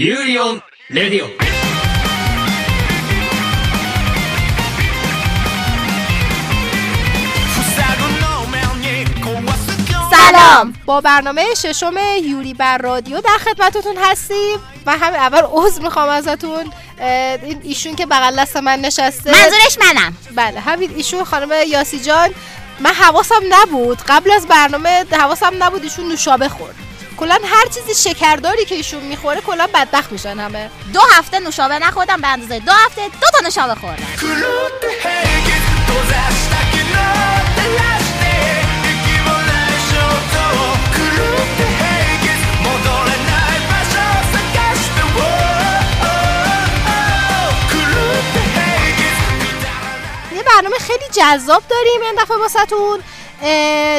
ユーリオンレディオسلام با برنامه ششم یوری بر رادیو در خدمتتون هستیم و همین اول عذر میخوام ازتون اه، این ایشون که بغل دست من نشسته منظورش منم بله همین ایشون خانم یاسی جان من حواسم نبود قبل از برنامه حواسم نبود ایشون نوشابه خورد کلا هر چیزی شکرداری که ایشون می‌خوره کلا بدبخت میشن همه. دو هفته نوشابه نخوردم به اندازه دو هفته دو تا نوشابه خوردم. یه برنامه خیلی جذاب داریم این دفعه باستون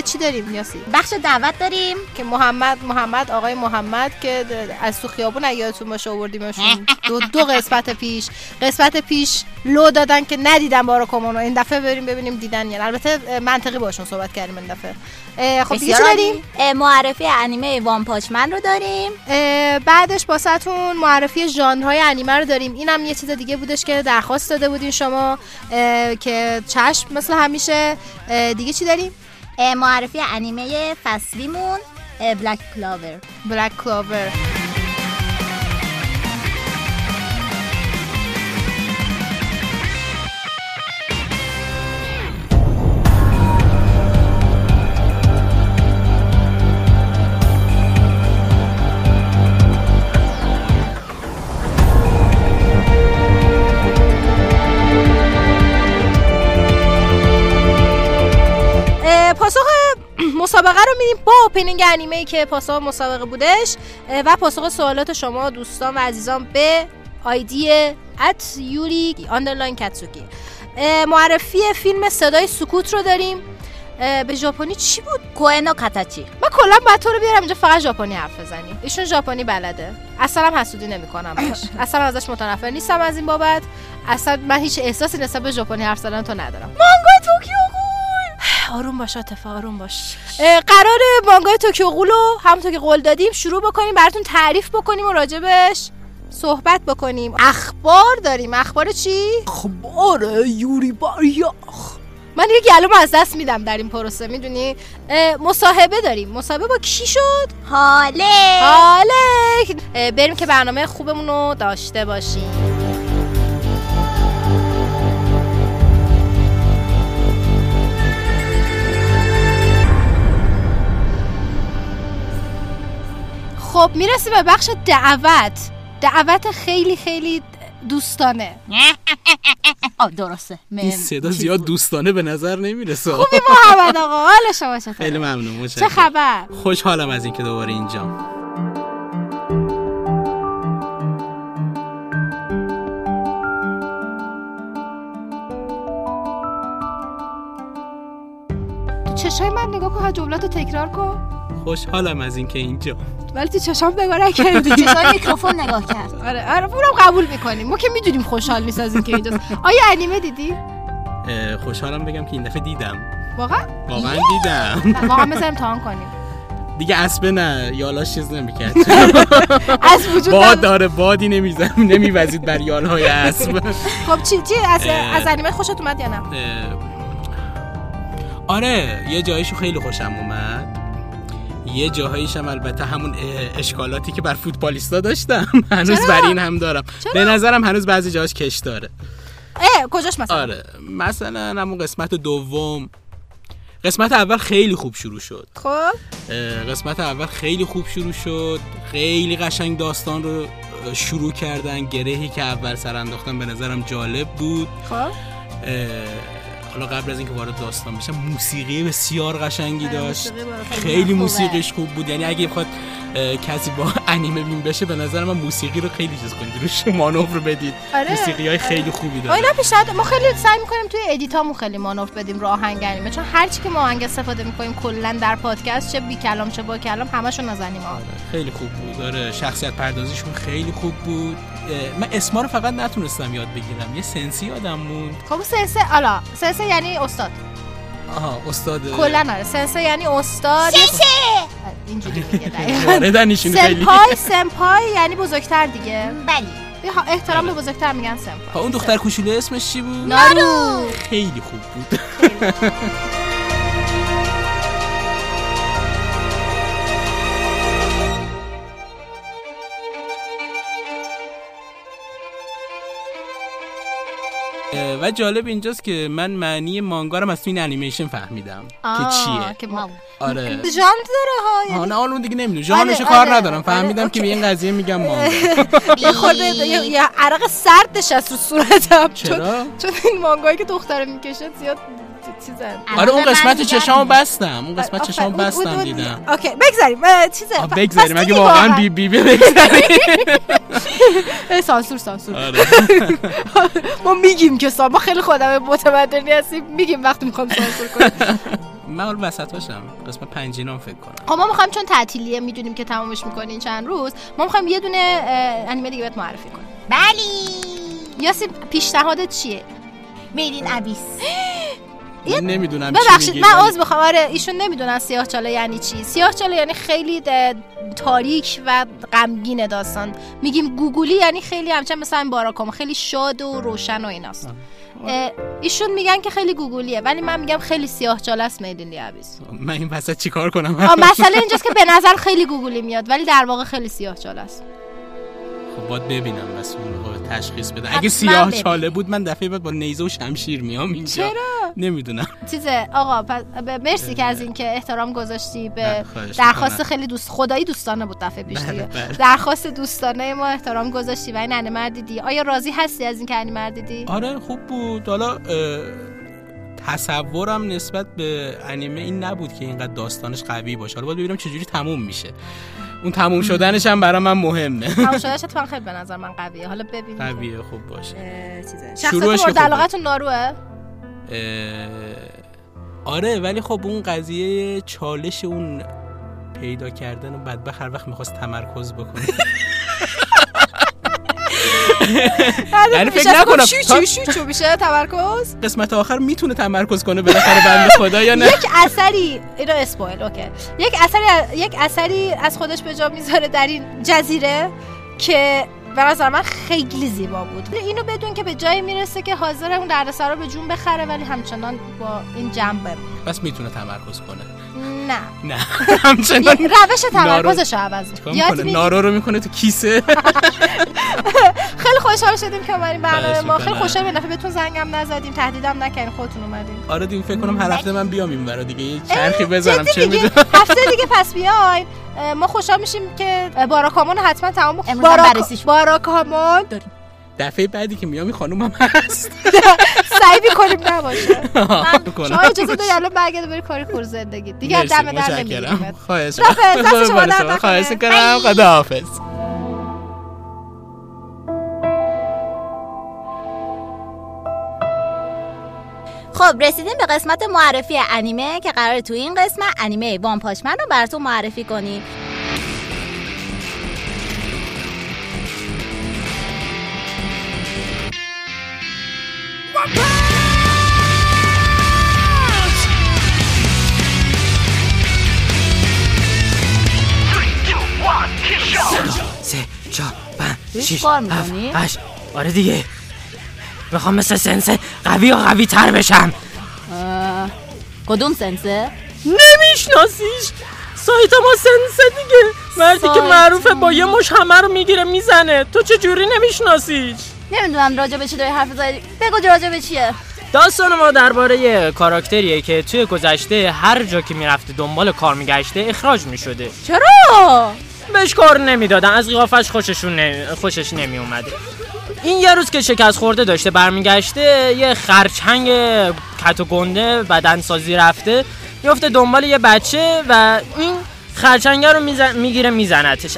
چی داریم یاسی؟ بخش دعوت داریم که محمد محمد آقای محمد که از تو خیابون یادتون باشه آوردیمشون. دو دو قسمت پیش. قسمت پیش لو دادن که ندیدن بارا کومونو این دفعه بریم ببینیم دیدن یا نه. البته منطقی باشون صحبت کردیم این دفعه. خب دیگه چی داریم؟ معرفی انیمه وان پاچمن رو داریم. بعدش باسهتون معرفی ژانرهای انیمه رو داریم. اینم یه چیز دیگه بودش که درخواست داده بودین شما که چشم مثل همیشه. دیگه چی داریم؟ معرفی انیمه فصلیمون بلک کلاور بلک کلاور مسابقه رو میدیم. با opening انیمه که پاسخ مسابقه بودش و پاسخ سوالات شما دوستان و عزیزان به ID at یوری underline کتسوکی معرفی فیلم صدای سکوت رو داریم. به ژاپنی چی بود؟ 声の形. من کلا باید تو رو بیارم اینجا فقط ژاپنی حرف بزنی ایشون ژاپنی بلده. اصلا هم حسودی نمی‌کنم باش اصلا ازش متنفر نیستم از این بابت. اصلا من هیچ احساسی نسبت به ژاپنی حرف زدن تو ندارم. مانگا توکیو آروم باش عاطفه آروم باش. قرار مانگای توکیو قول رو همونطور که قول دادیم شروع بکنیم براتون تعریف بکنیم و راجبش صحبت بکنیم. اخبار داریم. اخبار چی؟ اخبار یوری باریاخ من یه گلوم از دست میدم در این پروسه می‌دونی؟ مصاحبه داریم. مصاحبه با کی شد؟ حاله. حاله. بریم که برنامه خوبمون رو داشته باشیم. خب می‌رسیم به بخش دعوت. دعوت خیلی خیلی دوستانه. آه درسته. این صدا زیاد دوستانه به نظر نمی‌رسه. خوبی محمد آقا. حال شما چطوره؟ خیلی ممنون چه متشکرم. خبر؟ خوشحالم از اینکه دوباره اینجا. تو چشای من نگاه کن جملات رو تکرار کن. خوشحالم از اینکه اینجا. ولی تو چشام نگاه نکردی. چشای میکروفون نگاه کرد. آره آره اونم قبول می‌کنیم. ما که می‌دونیم خوشحال نیست از اینکه اینجاست. آیا انیمه دیدی؟ خوشحالم بگم که این دفعه دیدم. واقعا؟ واقعا دیدم. واقعا مثلا امتحان کنیم. دیگه اسبه نه یالاش چیز نمی‌کرد. از وجود باد. داره بادی نمیزم نمیوزید بر یالهای اسب. خب چی چی از. از انیمه خوشت اومد یا نه؟ آره یه جایشو خیلی خوشم اومد. یه جاهایش هم البته همون اشکالاتی که بر فوتبالیستا داشتم. هنوز چرا؟ بر این هم دارم. چرا؟ به نظرم هنوز بعضی جاهاش کش داره. اه کجاش مثلا؟ آره مثلا همون قسمت دوم. قسمت اول خیلی خوب شروع شد. خب؟ قسمت اول خیلی خوب شروع شد. خیلی قشنگ داستان رو شروع کردن گرهی که اول سر انداختن به نظرم جالب بود. خب؟ حالا قبل از اینکه وارد داستان بشم موسیقی بسیار قشنگی آره، داشت. خیلی. موسیقیش خوب بود. یعنی اگه بخواد کسی با انیمه بین بشه به نظر من موسیقی رو خیلی چیز کنید روش مانور بدید. آره. موسیقی های خیلی خوبی داره. اینا پیشنهاد ما خیلی سعی می‌کنیم توی ادیتامون خیلی مانور بدیم رو آهنگ انیمه چون هر چی که ما آهنگ استفاده می‌کنیم کلا در پادکست چه بی کلام چه با کلام همشون از انیمه. ها. خیلی خوب بود. داره شخصیت پردازیشون خیلی خوب بود. من اسما رو فقط نتونستم یاد بگیرم. یه سنسی یادم موند خب سنسه حالا سنسه یعنی استاد. آها استاد. کلا آره. سنسه یعنی استاد. سنسه! اینجوری ایشون خیلی. سمپای سمپای یعنی بزرگتر دیگه. ها- احترام به بزرگتر میگن سمپای ها، اون دختر کوچولو اسمش چی بود؟ نارو. خیلی خوب بود. و جالب اینجاست که من معنی مانگا رو از تو این انیمیشن فهمیدم. که چیه؟ که ما- آره. ژانر داره ها یعنی نه اون دیگه نمی‌دونم. جانشو آره، کار آره، ندارم. آره، فهمیدم که به. این قضیه میگم مانگا. یه خورده یه عرق سرد نشست رو صورتم. چون چون این مانگایی که دختره می‌کشه زیاد چیزن آره اون قسمت چشامو. بستم. اون قسمت چشامو بستم دیدم. اوکی بگذاریم. چیزه. بگذاریم. اگه واقعا بی بی بی بگذاریم. سانسور سانسور. آره. ما میگیم که ما خیلی خودم متمدنی هستیم. میگیم وقتی می‌خوام سانسور کنیم. من اول وسطاشم قسمت پنجینام فکر کنم. خب ما می‌خوایم چون تعطیلیه می‌دونیم که تمامش می‌کنین چند روز. ما می‌خوایم یه دونه انیمه دیگه بهت معرفی کنیم بلی یاسی پیشنهادت چیه؟ من میرین ابیس. نمی‌دونم ببخشید من عذر می‌خوام. آره ایشون نمی‌دونن سیاه چاله یعنی چی. سیاه چاله یعنی خیلی تاریک و غمگین داستان. میگیم گوگولی یعنی خیلی همچنان مثلا این باراکام خیلی شاد و روشن و ایناست. ایشون میگن که خیلی گوگولیه ولی من میگم خیلی سیاه چاله است میدین لیابیس من این وسط چیکار کنم؟ مسئله اینجاست که به نظر خیلی گوگولی میاد ولی در واقع خیلی سیاه چاله است. خب باید ببینم بس اون موقع تشخیص حتما اگه سیاه. چاله بود من دفعه بعد با نیزه و شمشیر میام اینجا. چرا؟ نمی‌دونم. چیزه آقا پس مرسی که از اینکه احترام گذاشتی به درخواست. خیلی دوست خدایی دوستانه بود دفعه پیش بله، دیگه. بله. درخواست دوستانه ما احترام گذاشتی و این انیمه رو دیدی آیا راضی هستی از اینکه انیمه رو دیدی آره خوب بود. حالا تصورم نسبت به انیمه این نبود که اینقدر داستانش قوی باشه. حالا باید ببینم چجوری تموم میشه. اون تموم شدنش هم برای من مهمه. تمام شدهش اتفاقا خیلی به نظر من قویه. حالا ببینیم قویه خوب باشه. شخصیت که مورد علاقتون ناروه؟ آره ولی خب اون قضیه چالش اون پیدا کردن و بدبخت هر وقت می‌خواست تمرکز بکنه. یعنی فکر نکنم. شو شو میشه تمرکز. قسمت آخر می‌تونه تمرکز کنه بالاخره بنده خدا یا نه؟ یک اثری اینو اسپویل اوکی. یک اثری یک اثری از خودش به جا می‌ذاره در این جزیره که به نظر من خیلی زیبا بود. اینو بدون که به جایی می‌رسه که حاضر اون دردسر رو به جون بخره ولی همچنان با این جنب بمونه بس می‌تونه تمرکز کنه. نه. نه. همچنان روش تمرکزش رو عوض می‌کنه. نارو رو می‌کنه تو کیسه؟ خیلی خوشحال شدیم که اومدیم برنامه ما. خیلی. خوشحال نفع بهتون زنگم نزدیم. تهدیدم نکردین. خودتون اومدین. آره دیگه فکر کنم هر هفته من بیام این برا دیگه. یه چرخی بزنم. چه می‌دونم. هفته دیگه پس بیاین. ما خوشحال میشیم که باراکامون حتما تمام بکنیم. امروز هم دفعه بعدی که میام این خانومم هست. سعی می‌کنیم نباشه. شما اجازه داری الان برگرده بری کاری کور زندگی. دیگه دم در متشکرم. نمی‌گیریم خواهش. خواهش کنم خداحافظ. خب رسیدیم به قسمت معرفی انیمه که قرار تو این قسمت انیمه وان پاشمن رو براتون معرفی کنیم. سه چهار پنج. شیش هفت آره دیگه. می‌خوام مثل سنسه قوی و قوی تر بشم. اه، کدوم سنسه؟ نمیشناسیش سایتاما سنسه دیگه. مردی که. معروفه با یه مش همه رو می‌گیره می‌زنه. تو چه جوری نمیشناسیش؟ نمی‌دونم راجع به چی داری حرف زدی بگو راجع به چیه. داستان ما درباره یه کاراکتریه که توی گذشته هر جا که می‌رفته دنبال کار میگشته اخراج می‌شده. چرا؟ بهش کار نمی‌دادن. از قیافش خوششون نمی... خوشش نمی اومده این یه روز که شکست خورده داشته برمیگشته یه خرچنگ کت و گنده بدنسازی رفته میفته دنبال یه بچه و این خرچنگه رو میزن... می‌گیره میزنتش.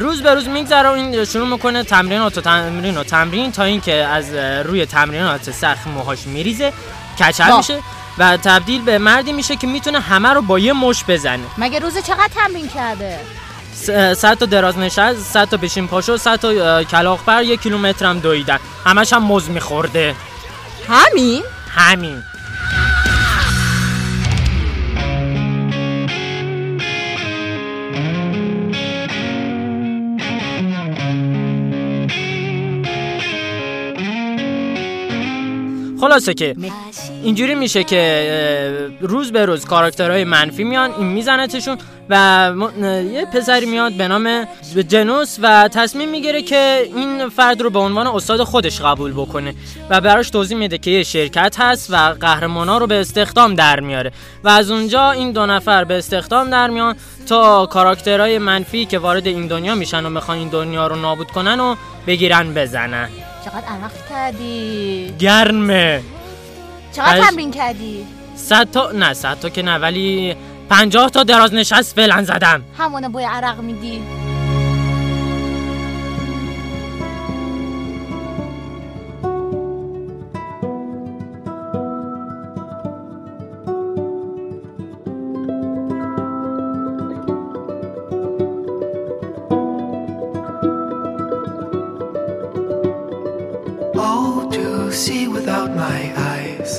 روز به روز میگذره و این شروع می‌کنه تمرینات و تمرین و تمرین تا اینکه از روی تمرینات سخت موهاش میریزه کچل. میشه و تبدیل به مردی میشه که می‌تونه همه رو با یه مش بزنه. مگه روز چقدر تمرین کرده؟ صد تا دراز نشست صد تا بشین پاشو صد تا اه، کلاغ بر یک کیلومتر هم دویدن. همش هم مز میخورده. همین؟ همین. خلاصه که اینجوری میشه که روز به روز کاراکترهای منفی میان این میزنتشون و یه پسری میاد به نام جنوس و تصمیم می‌گیره که این فرد رو به عنوان استاد خودش قبول بکنه و براش توضیح میده که یه شرکت هست و قهرمانا رو به استخدام در میاره و از اونجا این دو نفر به استخدام در میان تا کاراکترهای منفی که وارد این دنیا میشن و می‌خوان این دنیا رو نابود کنن و بگیرن بزنن. چقدر عمق کردی؟ گرمه. چقدر عجب. تمرین کردی؟ صد تا نه صد تا که نه ولی پنجاه تا دراز نشست فعلا زدم. همونه بوی عرق میدی. My eyes.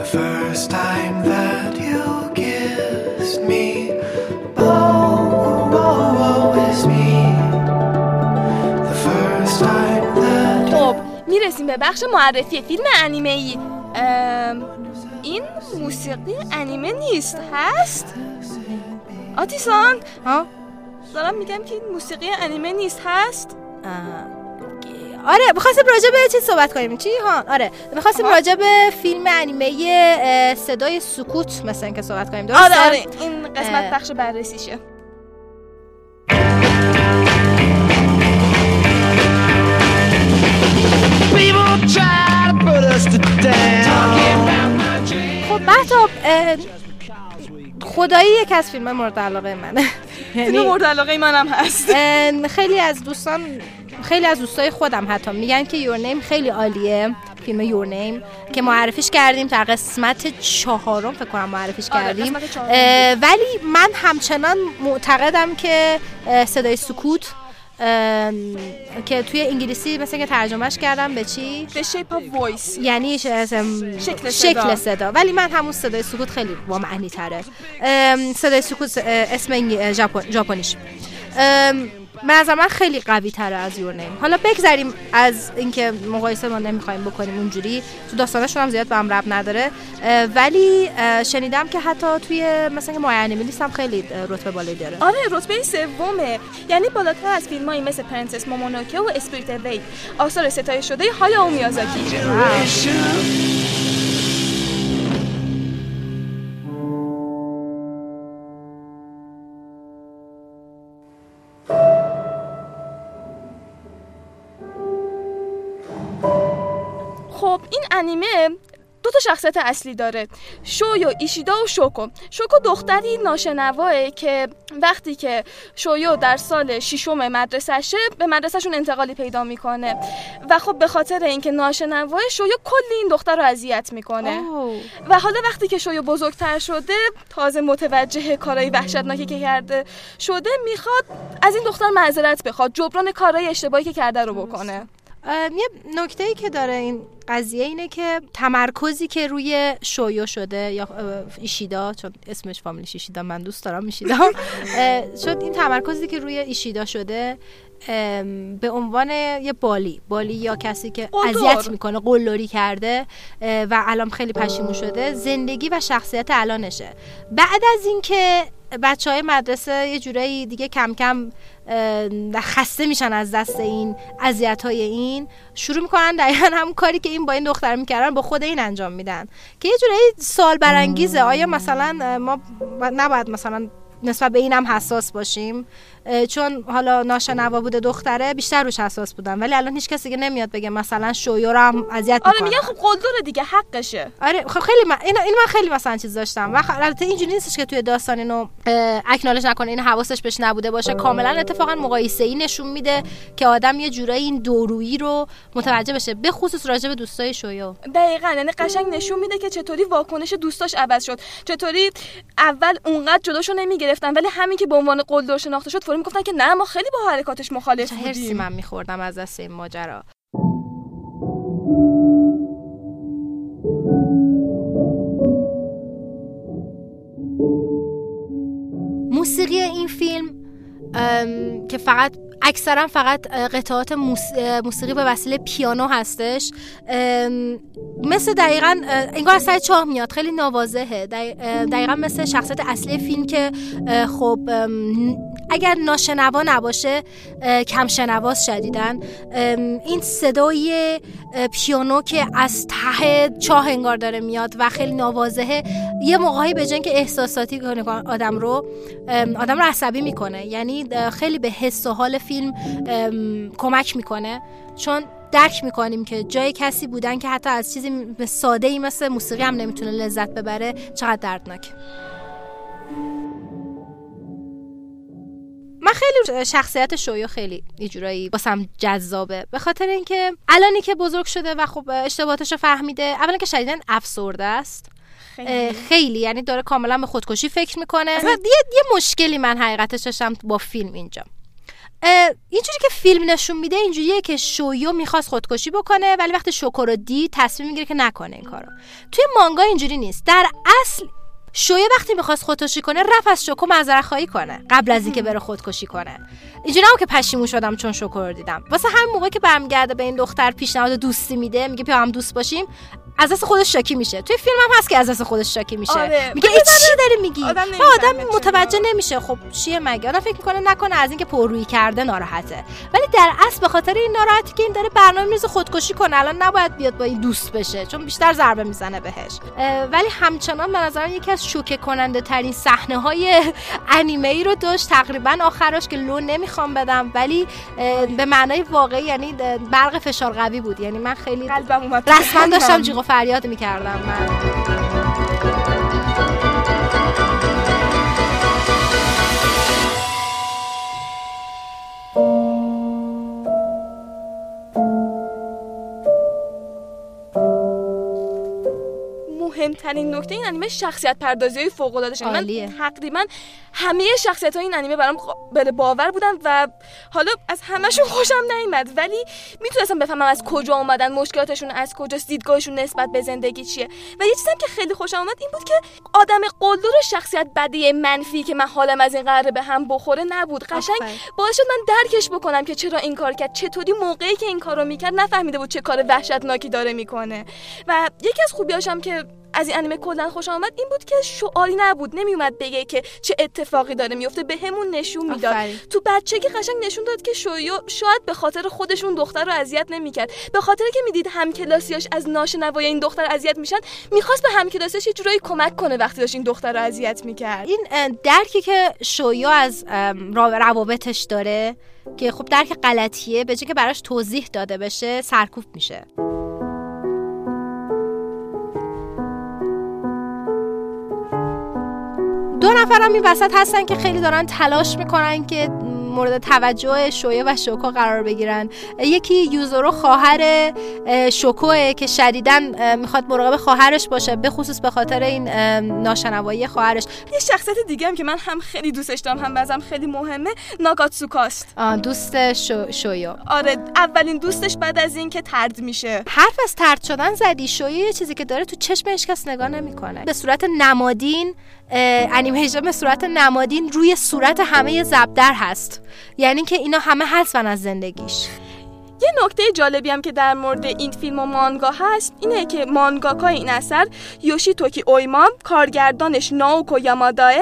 The first time that you kissed me. Oh, oh, oh, it's me. The first time that خب می‌رسیم به بخش معرفی فیلم انیمه ای این موسیقی انیمه نیست هست آتیسان ها دارم میگم که این موسیقی انیمه نیست هست آره می‌خواستیم راجع به چی صحبت کنیم. چی؟ ها آره. می‌خواستیم راجع به فیلم انیمه صدای سکوت مثلا اینکه صحبت کنیم. درسته آره. آره این قسمت. بخش بررسیشه. خب مهتاب خدایی یک از فیلم مورد علاقه منه. فیلم مورد علاقه منم هست. خیلی از دوستان خیلی از دوستای خودم حتی میگن که یور نیم خیلی عالیه فیلم یور نیم که معرفیش کردیم در قسمت چهارم فکر کنم معرفیش آره، کردیم. ولی من همچنان معتقدم که صدای سکوت که توی انگلیسی مثل که ترجمهش کردم به چی؟ The Shape of Voice. یعنی شکل صدا. شکل صدا. ولی من همون صدای سکوت خیلی با معنی تره صدای سکوت اسم ژاپنیش. به نظر من خیلی قوی تره از Your Name حالا بگذریم از اینکه مقایسه ما نمی‌خوایم بکنیم اونجوری. تو داستانشون هم زیاد به هم ربط نداره. اه، ولی اه، شنیدم که حتی توی مثلا که MyAnimeList هم خیلی رتبه بالایی داره. آره رتبه سومه. یعنی بالاتر از فیلمایی مثل Princess Mononoke و Spirited Away آثار ستایش شده هایاو میازاکی. خب این انیمه دو تا شخصیت اصلی داره. شویو ایشیدا و شوکو. شوکو دختری ناشنواه که وقتی که شویو در سال ششم مدرسهشه به مدرسهشون انتقالی پیدا می‌کنه. و خب به خاطر اینکه ناشنواه شویو کلی این دختر رو اذیت می‌کنه. و حالا وقتی که شویو بزرگتر شده تازه متوجه کارهای وحشتناکی که کرده شده می‌خواد از این دختر معذرت بخواد جبران کارهای اشتباهی که کرده رو بکنه. یه نکته ای که داره این قضیه اینه که تمرکزی که روی شویو شده یا ایشیدا چون اسمش فامیلیش ایشیدا من دوست دارم ایشیدا. شد این تمرکزی که روی ایشیدا شده به عنوان یه بالی بالی یا کسی که. اذیت می‌کنه قلدری کرده و الان خیلی پشیمون شده زندگی و شخصیت الانشه. بعد از اینکه بچه های مدرسه یه جورایی دیگه کم کم خسته میشن از دست این اذیت های این. شروع می‌کنن دقیقا هم کاری که این با این دختر می‌کردن با خود این انجام میدن. که یه جورایی سال برانگیزه. آیا مثلا ما نباید مثلا نسبت به اینم حساس باشیم؟ چون حالا ناشنوا بوده دختره بیشتر روش حساس بودن. ولی الان هیچ کسی که نمیاد بگه مثلا شویو رو هم اذیت آره میگن خب قلدر دیگه حقشه. آره خب خیلی من این, این من خیلی مثلا چیز داشتم. و البته اینجوری نیستش که توی داستان اینو اه، اکنالج نکنه این حواسش بهش نبوده باشه. کاملا اتفاقا مقایسه ای نشون میده که آدم یه جورایی این دورویی رو متوجه بشه. به خصوص راجع به دوستای شویو. دقیقا یعنی قشنگ نشون میده که چطوری واکنش دوستاش عوض شد. چطوری اول اونقدر جلوشو نمی‌گرفتن ولی همین که به عنوان قلدر شناخته شد فوری می‌گفتن که نه ما خیلی با حرکاتش مخالف چه هرسی بودیم من میخوردم از دست این ماجرا. موسیقی این فیلم که فقط اکثرا فقط قطعات موسیقی به وسیله پیانو هستش مثل دقیقا انگار از سر چاه میاد خیلی نوازهه. دقیقا مثل شخصیت اصلی فیلم که خب اگر ناشنوا نباشه کم شنواست شدیدن. این صدای پیانو که از ته چاه انگار داره میاد و خیلی نوازهه یه موقعی به جای که احساساتی کنه آدم رو آدم رو عصبی می‌کنه. یعنی خیلی به حس و حال فیلم کمک می‌کنه. چون درک می‌کنیم که جای کسی بودن که حتی از چیزی ساده ای مثل موسیقی هم نمی‌تونه لذت ببره چقدر دردناک من خیلی شخصیت شویو خیلی اینجورایی واسم جذابه. به خاطر اینکه الانی که بزرگ شده و خب اشتباهاتش رو فهمیده اولا که شدیدن افسرده است. اه، خیلی. یعنی داره کاملا به خودکشی فکر می‌کنه. و یه, یه مشکلی من حقیقتش داشتم با فیلم اینجا. اینجوری که فیلم نشون میده اینجوریه که شویو می‌خواست خودکشی بکنه ولی وقتی شوکو رو دید تصمیم می‌گیره که نکنه این کارو. توی مانگا اینجوری نیست. در اصل شویه وقتی می‌خواست خودکشی کنه رفت از شوکو معذرت خواهی کنه. قبل از اینکه بره خودکشی کنه. اینجوری که پشیمون شدم چون شوکو رو دیدم. واسه همین موقع که برمیگرده به این دختر پیشنهاد دوستی میده میگه بیا هم دوست باشیم از دست خودش شاکی میشه. توی فیلم هم هست که از دست خودش شاکی میشه. آره. میگه این چی داری میگی. آدم آدم. متوجه نمیشه. خب چیه مگه؟ آدم فکر می‌کنه نکنه از اینکه پررویی کرده ناراحته. ولی در اصل به خاطر این ناراحتی که این داره برنامه میریزه خودکشی کنه. الان نباید بیاد با این دوست بشه چون بیشتر ضربه می‌زنه بهش. ولی همچنان به نظرم یکی از شوکه کننده ترین صحنه های انیمه ای رو داشت. تقریبا آخرش که لو نمی‌خوام بدم ولی به معنای واقعی یعنی برق فشار قوی بود. یعنی من خیلی رسما داشتم. جیغ فریاد می‌کردم من. مهمترین نکته این انیمه شخصیت پردازی های فوق العاده من. تقریبا همه شخصیت های این انیمه برام قابل باور بودن و حالا از همشون خوشم نیومد. ولی می‌تونستم بفهمم از کجا اومدن مشکلاتشون از کجاست دیدگاهشون نسبت به زندگی چیه. و یه چیزم که خیلی خوشم اومد این بود که آدم قلدر و شخصیت بدی منفی که من حالم از این قراره به هم بخوره نبود. قشنگ. باعث شد من درکش بکنم که چرا این کار کرد چطوری موقعی که این کارو می‌کرد نفهمیده بود چه کار وحشتناکی داره می‌کنه. و یکی از خوبیاشم که از این انیمه کلا خوشم آمد این بود که شعاری نبود نمیومد بگه که چه اتفاقی داره میفته به همون نشون می‌داد. تو بچگی قشنگ نشون داد که شویو شاید به خاطر خودشون دختر رو اذیت نمی‌کرد. به خاطر که می‌دید همکلاسیاش از ناشنوای این دختر اذیت میشن می‌خواست به همکلاسیاش یه جورایی کمک کنه وقتی داشت این دختر رو اذیت می‌کرد. این درکی که شویو از روابطش داره که خب درک غلطیه به جای که براش توضیح داده بشه سرکوب میشه. دو نفرم این وسط هستن که خیلی دارن تلاش می‌کنن که مورد توجه شویه و شوکو قرار بگیرن. یکی یوزورو خواهر اه، شوکوه که شدیدن اه، می‌خواد مراقب خواهرش باشه به خصوص به خاطر این ناشنوایی خواهرش. یه شخصیت دیگه هم که من هم خیلی دوستش دارم هم بازم خیلی مهمه ناگاتسوکاست دوست شو، شویو آره اولین دوستش بعد از اینکه ترد میشه. حرف از ترد شدن زدی شویو یه چیزی که داره تو چشمش کس نگاه نمی‌کنه. به صورت نمادین انیمیشن به صورت نمادین روی صورت همه زبدر هست. یعنی که اینا همه حذفن از زندگیش. یه نکته جالبی هم که در مورد این فیلم و مانگا هست اینه که مانگاکای این اثر یوشی توکی اویما کارگردانش ناوکو یاماداه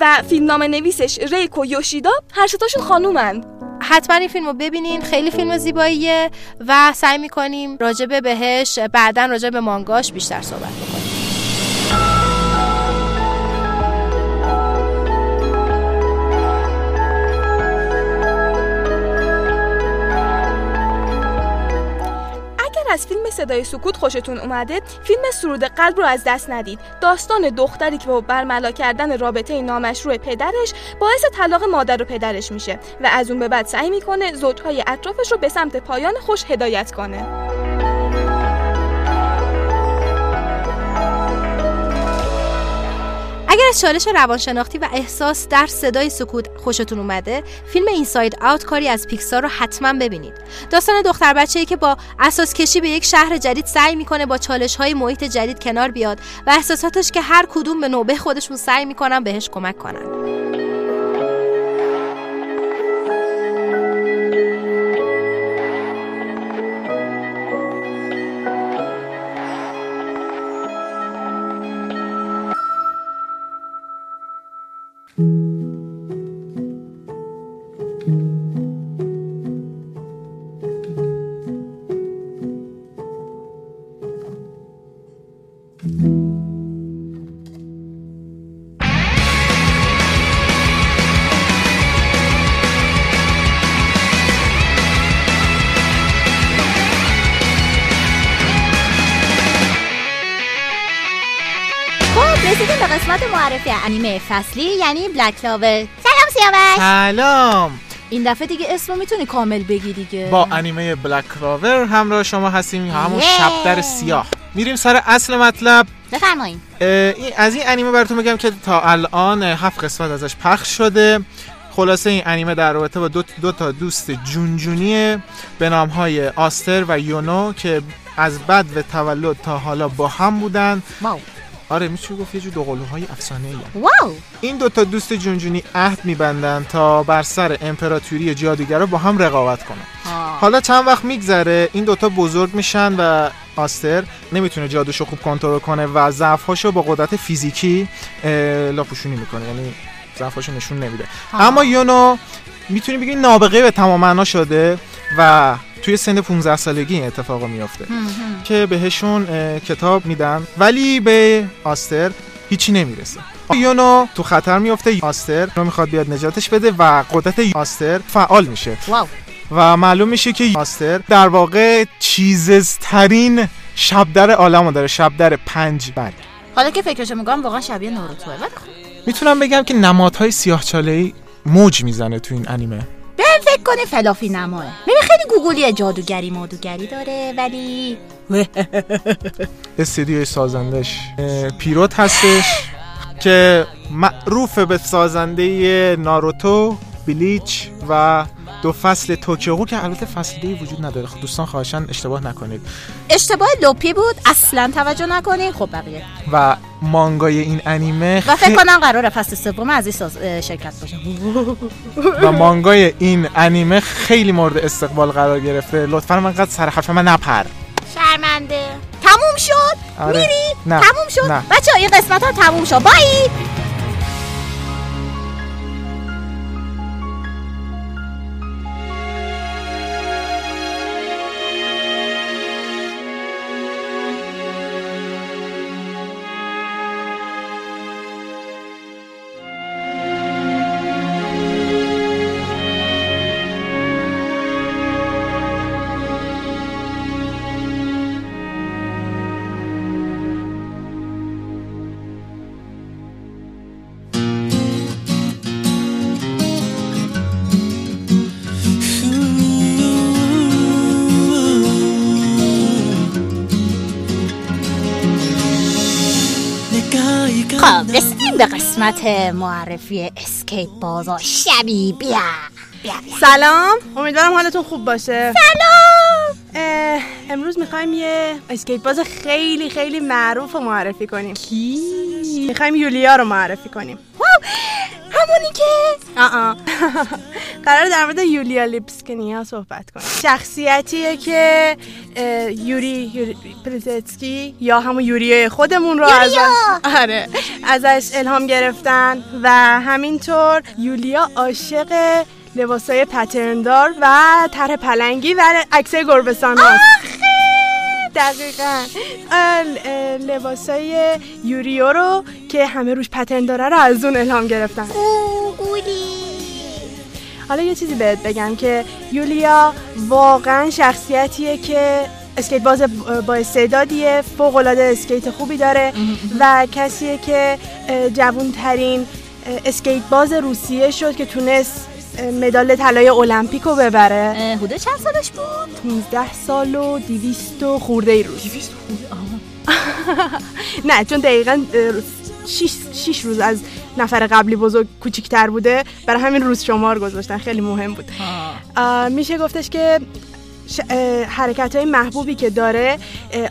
و فیلمنامه نویسش ریکو یوشیدا هر ستاشون خانومن. حتما این فیلم رو ببینین خیلی فیلم زیباییه و سعی می‌کنیم راجبه بهش بعدا راجع به مانگاش بیشتر صحبت بکنیم. از فیلم صدای سکوت خوشتون اومده فیلم سرود قلب رو از دست ندید. داستان دختری که با برملا کردن رابطه نامشروع پدرش باعث طلاق مادر و پدرش میشه و از اون به بعد سعی می‌کنه زوجهای اطرافش رو به سمت پایان خوش هدایت کنه. اگر از چالش روانشناختی و احساس در صدای سکوت خوشتون اومده فیلم اینساید آوت کاری از پیکسار رو حتما ببینید. داستان دختر بچه‌ای که با اساس کشی به یک شهر جدید سعی می‌کنه با چالش های محیط جدید کنار بیاد و احساساتش که هر کدوم به نوبه خودشون سعی می‌کنن بهش کمک کنن. قسمت معرفی انیمه فصلی یعنی بلک کلاور سلام سیاوش. سلام. این دفعه دیگه اسم رو می‌تونی کامل بگی دیگه. با انیمه بلک کراور همراه شما هستیم. همون یه. شب در سیاه. میریم سر اصل مطلب. بفرمایید از این انیمه براتون بگم که تا الان هفت قسمت ازش پخش شده. خلاصه این انیمه در رابطه با دو, دو تا دوست جونجونی به نام های آستر و یونو که از بد و تولد تا حالا با هم بودن. آره میشه گفت یه جور دوقلوهای افسانه ای واو! این دوتا دوست جونجونی عهد میبندن تا بر سر امپراتوری جادوگرا با هم رقابت کنن. آه. حالا چند وقت میگذره این دوتا بزرگ میشن و آستر نمی‌تونه جادوشو خوب کنترل کنه و ضعفهاشو با قدرت فیزیکی لاپوشونی می‌کنه. یعنی ضعفهاشو نشون نمیده. آه. اما یونو می‌تونی بگی نابغه به تمام معنا شده. و توی سن 15 سالگی این اتفاق میافته. که بهشون کتاب میدن ولی به آستر هیچی نمی‌رسه. یونو تو خطر میفته آستر رو می‌خواد بیاد نجاتش بده و قدرت آستر فعال میشه. واو. و معلوم میشه که آستر در واقع چیزترین شبدر عالمو داره شبدر پنج برگ حالا که فکرشو می‌کنم واقعا شبیه ناروتوه ولی خب. می‌تونم بگم که نمادهای سیاه موج می‌زنه تو این انیمه. بهم فکر کنی فلافی نماه. ببین خیلی گوگلی جادوگری مادوگری داره ولی استدیوی سازندش پیروت هستش که معروف به سازنده ناروتو. بلیچ و دو فصل توکیو که البته فصل دیگه وجود نداره. خب دوستان خواهشان اشتباه نکنید. اشتباه لپی بود. اصلا توجه نکنی خب بقیه. و مانگای این انیمه و فکر کنم قراره فصل سوم از این شرکت باشه. و مانگای این انیمه خیلی مورد استقبال قرار گرفته. لطفا من قد سر حرف من نپر. شرمنده. تموم شد. آره. میری. نه. تموم شد. نه. بچه ها این قسمت ها تموم شد. بایی. قسمت معرفی اسکیت بازا شبی بیا بیا بیا. سلام. امیدوارم حالتون خوب باشه. سلام. امروز می‌خوایم یه اسکیت باز خیلی خیلی معروف رو معرفی کنیم. کی؟ می‌خوایم یولیا رو معرفی کنیم. همونی که. آه قرار در مورد یولیا لیپنیتسکایا صحبت کنیم. شخصیتیه که یوری, یوری یا همون یوری خودمون رو ازش آره ازش الهام گرفتن و همینطور یولیا عاشق لباسای پترندار و طرح پلنگی و عکسای هست. دقیقا. لباسای یوریو رو که همه روش پترن داره رو از اون الهام گرفتن. حالا یه چیزی بهت بگم که یولیا واقعا شخصیتیه که اسکیت باز با استعدادیه فوق العاده اسکیت خوبی داره و کسیه که جوون ترین اسکیت باز روسیه شد که تونست مدال طلای المپیک رو ببره حدود چند سالش بود؟ 15 سال و 200 و خورده ای روز. نه چون دقیقا 6 روز از نفر قبلی بزرگ کوچیکتر بوده. برای همین روز شمار گذاشتن خیلی مهم بود. میشه گفتش که حرکت های محبوبی که داره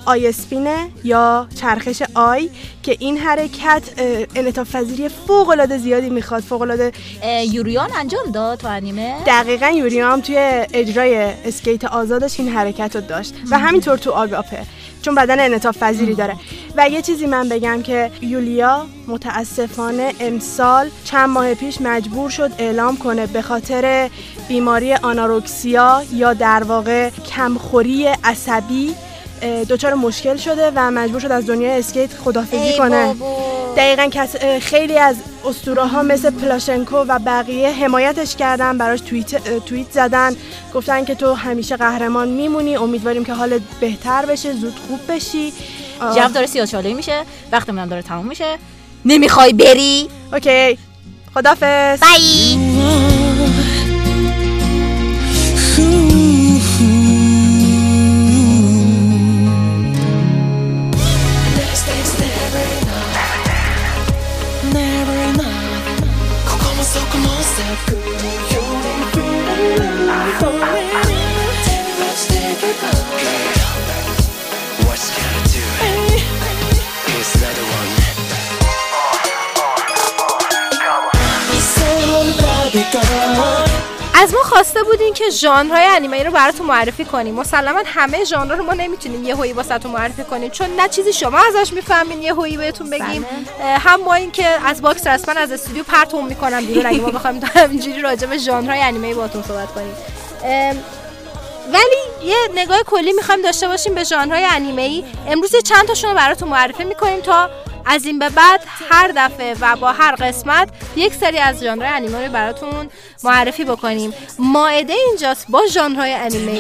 I spin ه یا چرخش I که این حرکت اه، انعطاف پذیری فوق العاده زیادی می‌خواد فوق العاده اه، یوریان انجام داد تو انیمه؟ دقیقا یوری هم توی اجرای اسکیت آزادش این حرکت رو داشت. و همینطور تو آگاپه. چون بدن انعطاف پذیری داره. و یه چیزی من بگم که یولیا متاسفانه امسال چند ماه پیش مجبور شد اعلام کنه به خاطر بیماری آناروکسیا یا در واقع کمخوری عصبی دچار مشکل شده و مجبور شد از دنیای اسکیت خدافزی کنه. دقیقا کس خیلی از اسطوره ها مثل پلاشنکو و بقیه حمایتش کردن براش توییت, توییت زدن. گفتن که تو همیشه قهرمان میمونی. امیدواریم که حالت بهتر بشه زود خوب بشی. جو داره سیاه میشه. وقتمون هم داره تموم میشه. نمی‌خوای بری؟ اوکی. خدافز بای. خواسته بودین که ژانرهای انیمه رو براتون معرفی کنیم. مسلما همه ژانر رو ما نمی‌تونیم یه هویی واسهتون معرفی کنیم. چون نه چیزی شما ازش می‌فهمین یه هویی بهتون بگیم. اه، هم ما این که از باکس رسما از استودیو پرتون می‌کنم بیرون. اگه ما بخوایم همینجوری راجع به ژانرهای انیمه باهاتون صحبت کنیم. ولی یه نگاه کلی می‌خوایم داشته باشیم به ژانرهای انیمه ای امروز چند تاشون رو براتون معرفی می‌کنیم تا از این به بعد هر دفعه و با هر قسمت یک سری از ژانرهای انیمه رو براتون معرفی بکنیم. ماعده اینجاست با ژانرهای انیمه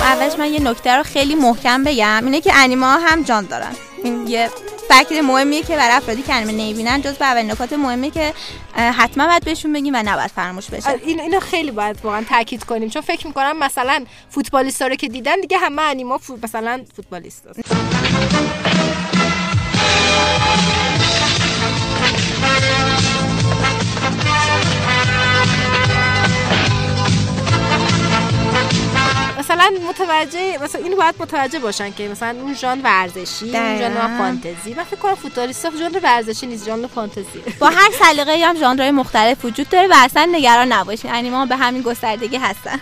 اولش من یه نکته رو خیلی محکم بگم. اینه که انیمه هم جان دارن. این یه فکت مهمیه که برای افرادی که انیمه نمی‌بینن جز به اول نکات مهمی که حتما باید بهشون بگیم و نباید فراموش بشه. این اینو خیلی باید واقعا تاکید کنیم. چون فکر می‌کنم مثلا فوتبالیستا رو که دیدن دیگه همه انیما مثلا فوتبالیست مثلا متوجه مثلا اینو باید متوجه باشن که مثلا اون ژان ورزشی اون ژان. فانتزی. من فکر کنم فوتبالیستا ژان ورزشی نیست ژان فانتزی. با هر سلیقه‌ای هم ژانرهای مختلف وجود داره و اصلا نگران نباشین. انیمه ها به همین گستردگی هستن.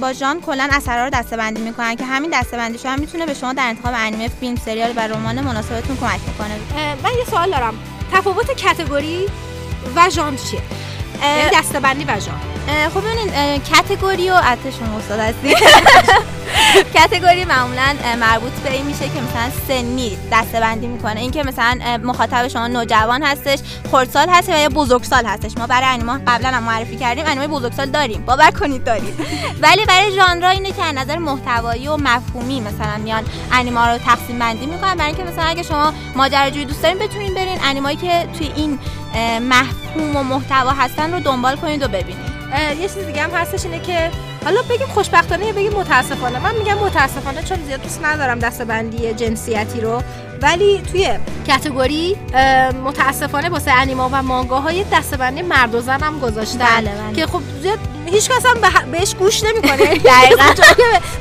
با ژان کلا اثرها رو دسته‌بندی می‌کنن که همین دسته‌بندیش هم می‌تونه به شما در انتخاب انیمه، فیلم، سریال و رمان مناسبتون کمک می‌کنه. من یه سوال دارم. تفاوت کتگوری و ژانر چیه؟ یعنی دستبندی و ژانر خب ببینید کتگوری و البته شما استاد هستی کتگوری معمولا مربوط به این میشه که مثلا سنی دسته بندی می‌کنه. اینکه مثلا مخاطب شما نوجوان هستش خردسال هست و یا بزرگسال هستش. ما برای انیما قبلا هم معرفی کردیم انیمه بزرگسال داریم. باور کنید داریم. ولی برای ژانرها اینه که از نظر محتوایی و مفهومی مثلا میان انیما رو تقسیم بندی می‌کنن. برای اینکه مثلا اگه شما ماجراجویی دوست دارین بتونین برین انیمایی که توی این مفهوم و محتوا هستن رو دنبال کنید و ببینید. یه چیز دیگه هم هستش اینه که حالا بگیم خوشبختانه یا بگیم متاسفانه. من میگم متاسفانه چون زیاد دوست ندارم دستبندی جنسیتی رو. ولی توی کتگوری متاسفانه واسه انیما و مانگاهای دستبندی مرد و زن هم گذاشتن. بله، بله. که خب زیاد هیچ کس هم به- بهش گوش نمی‌کنه. دقیقاً.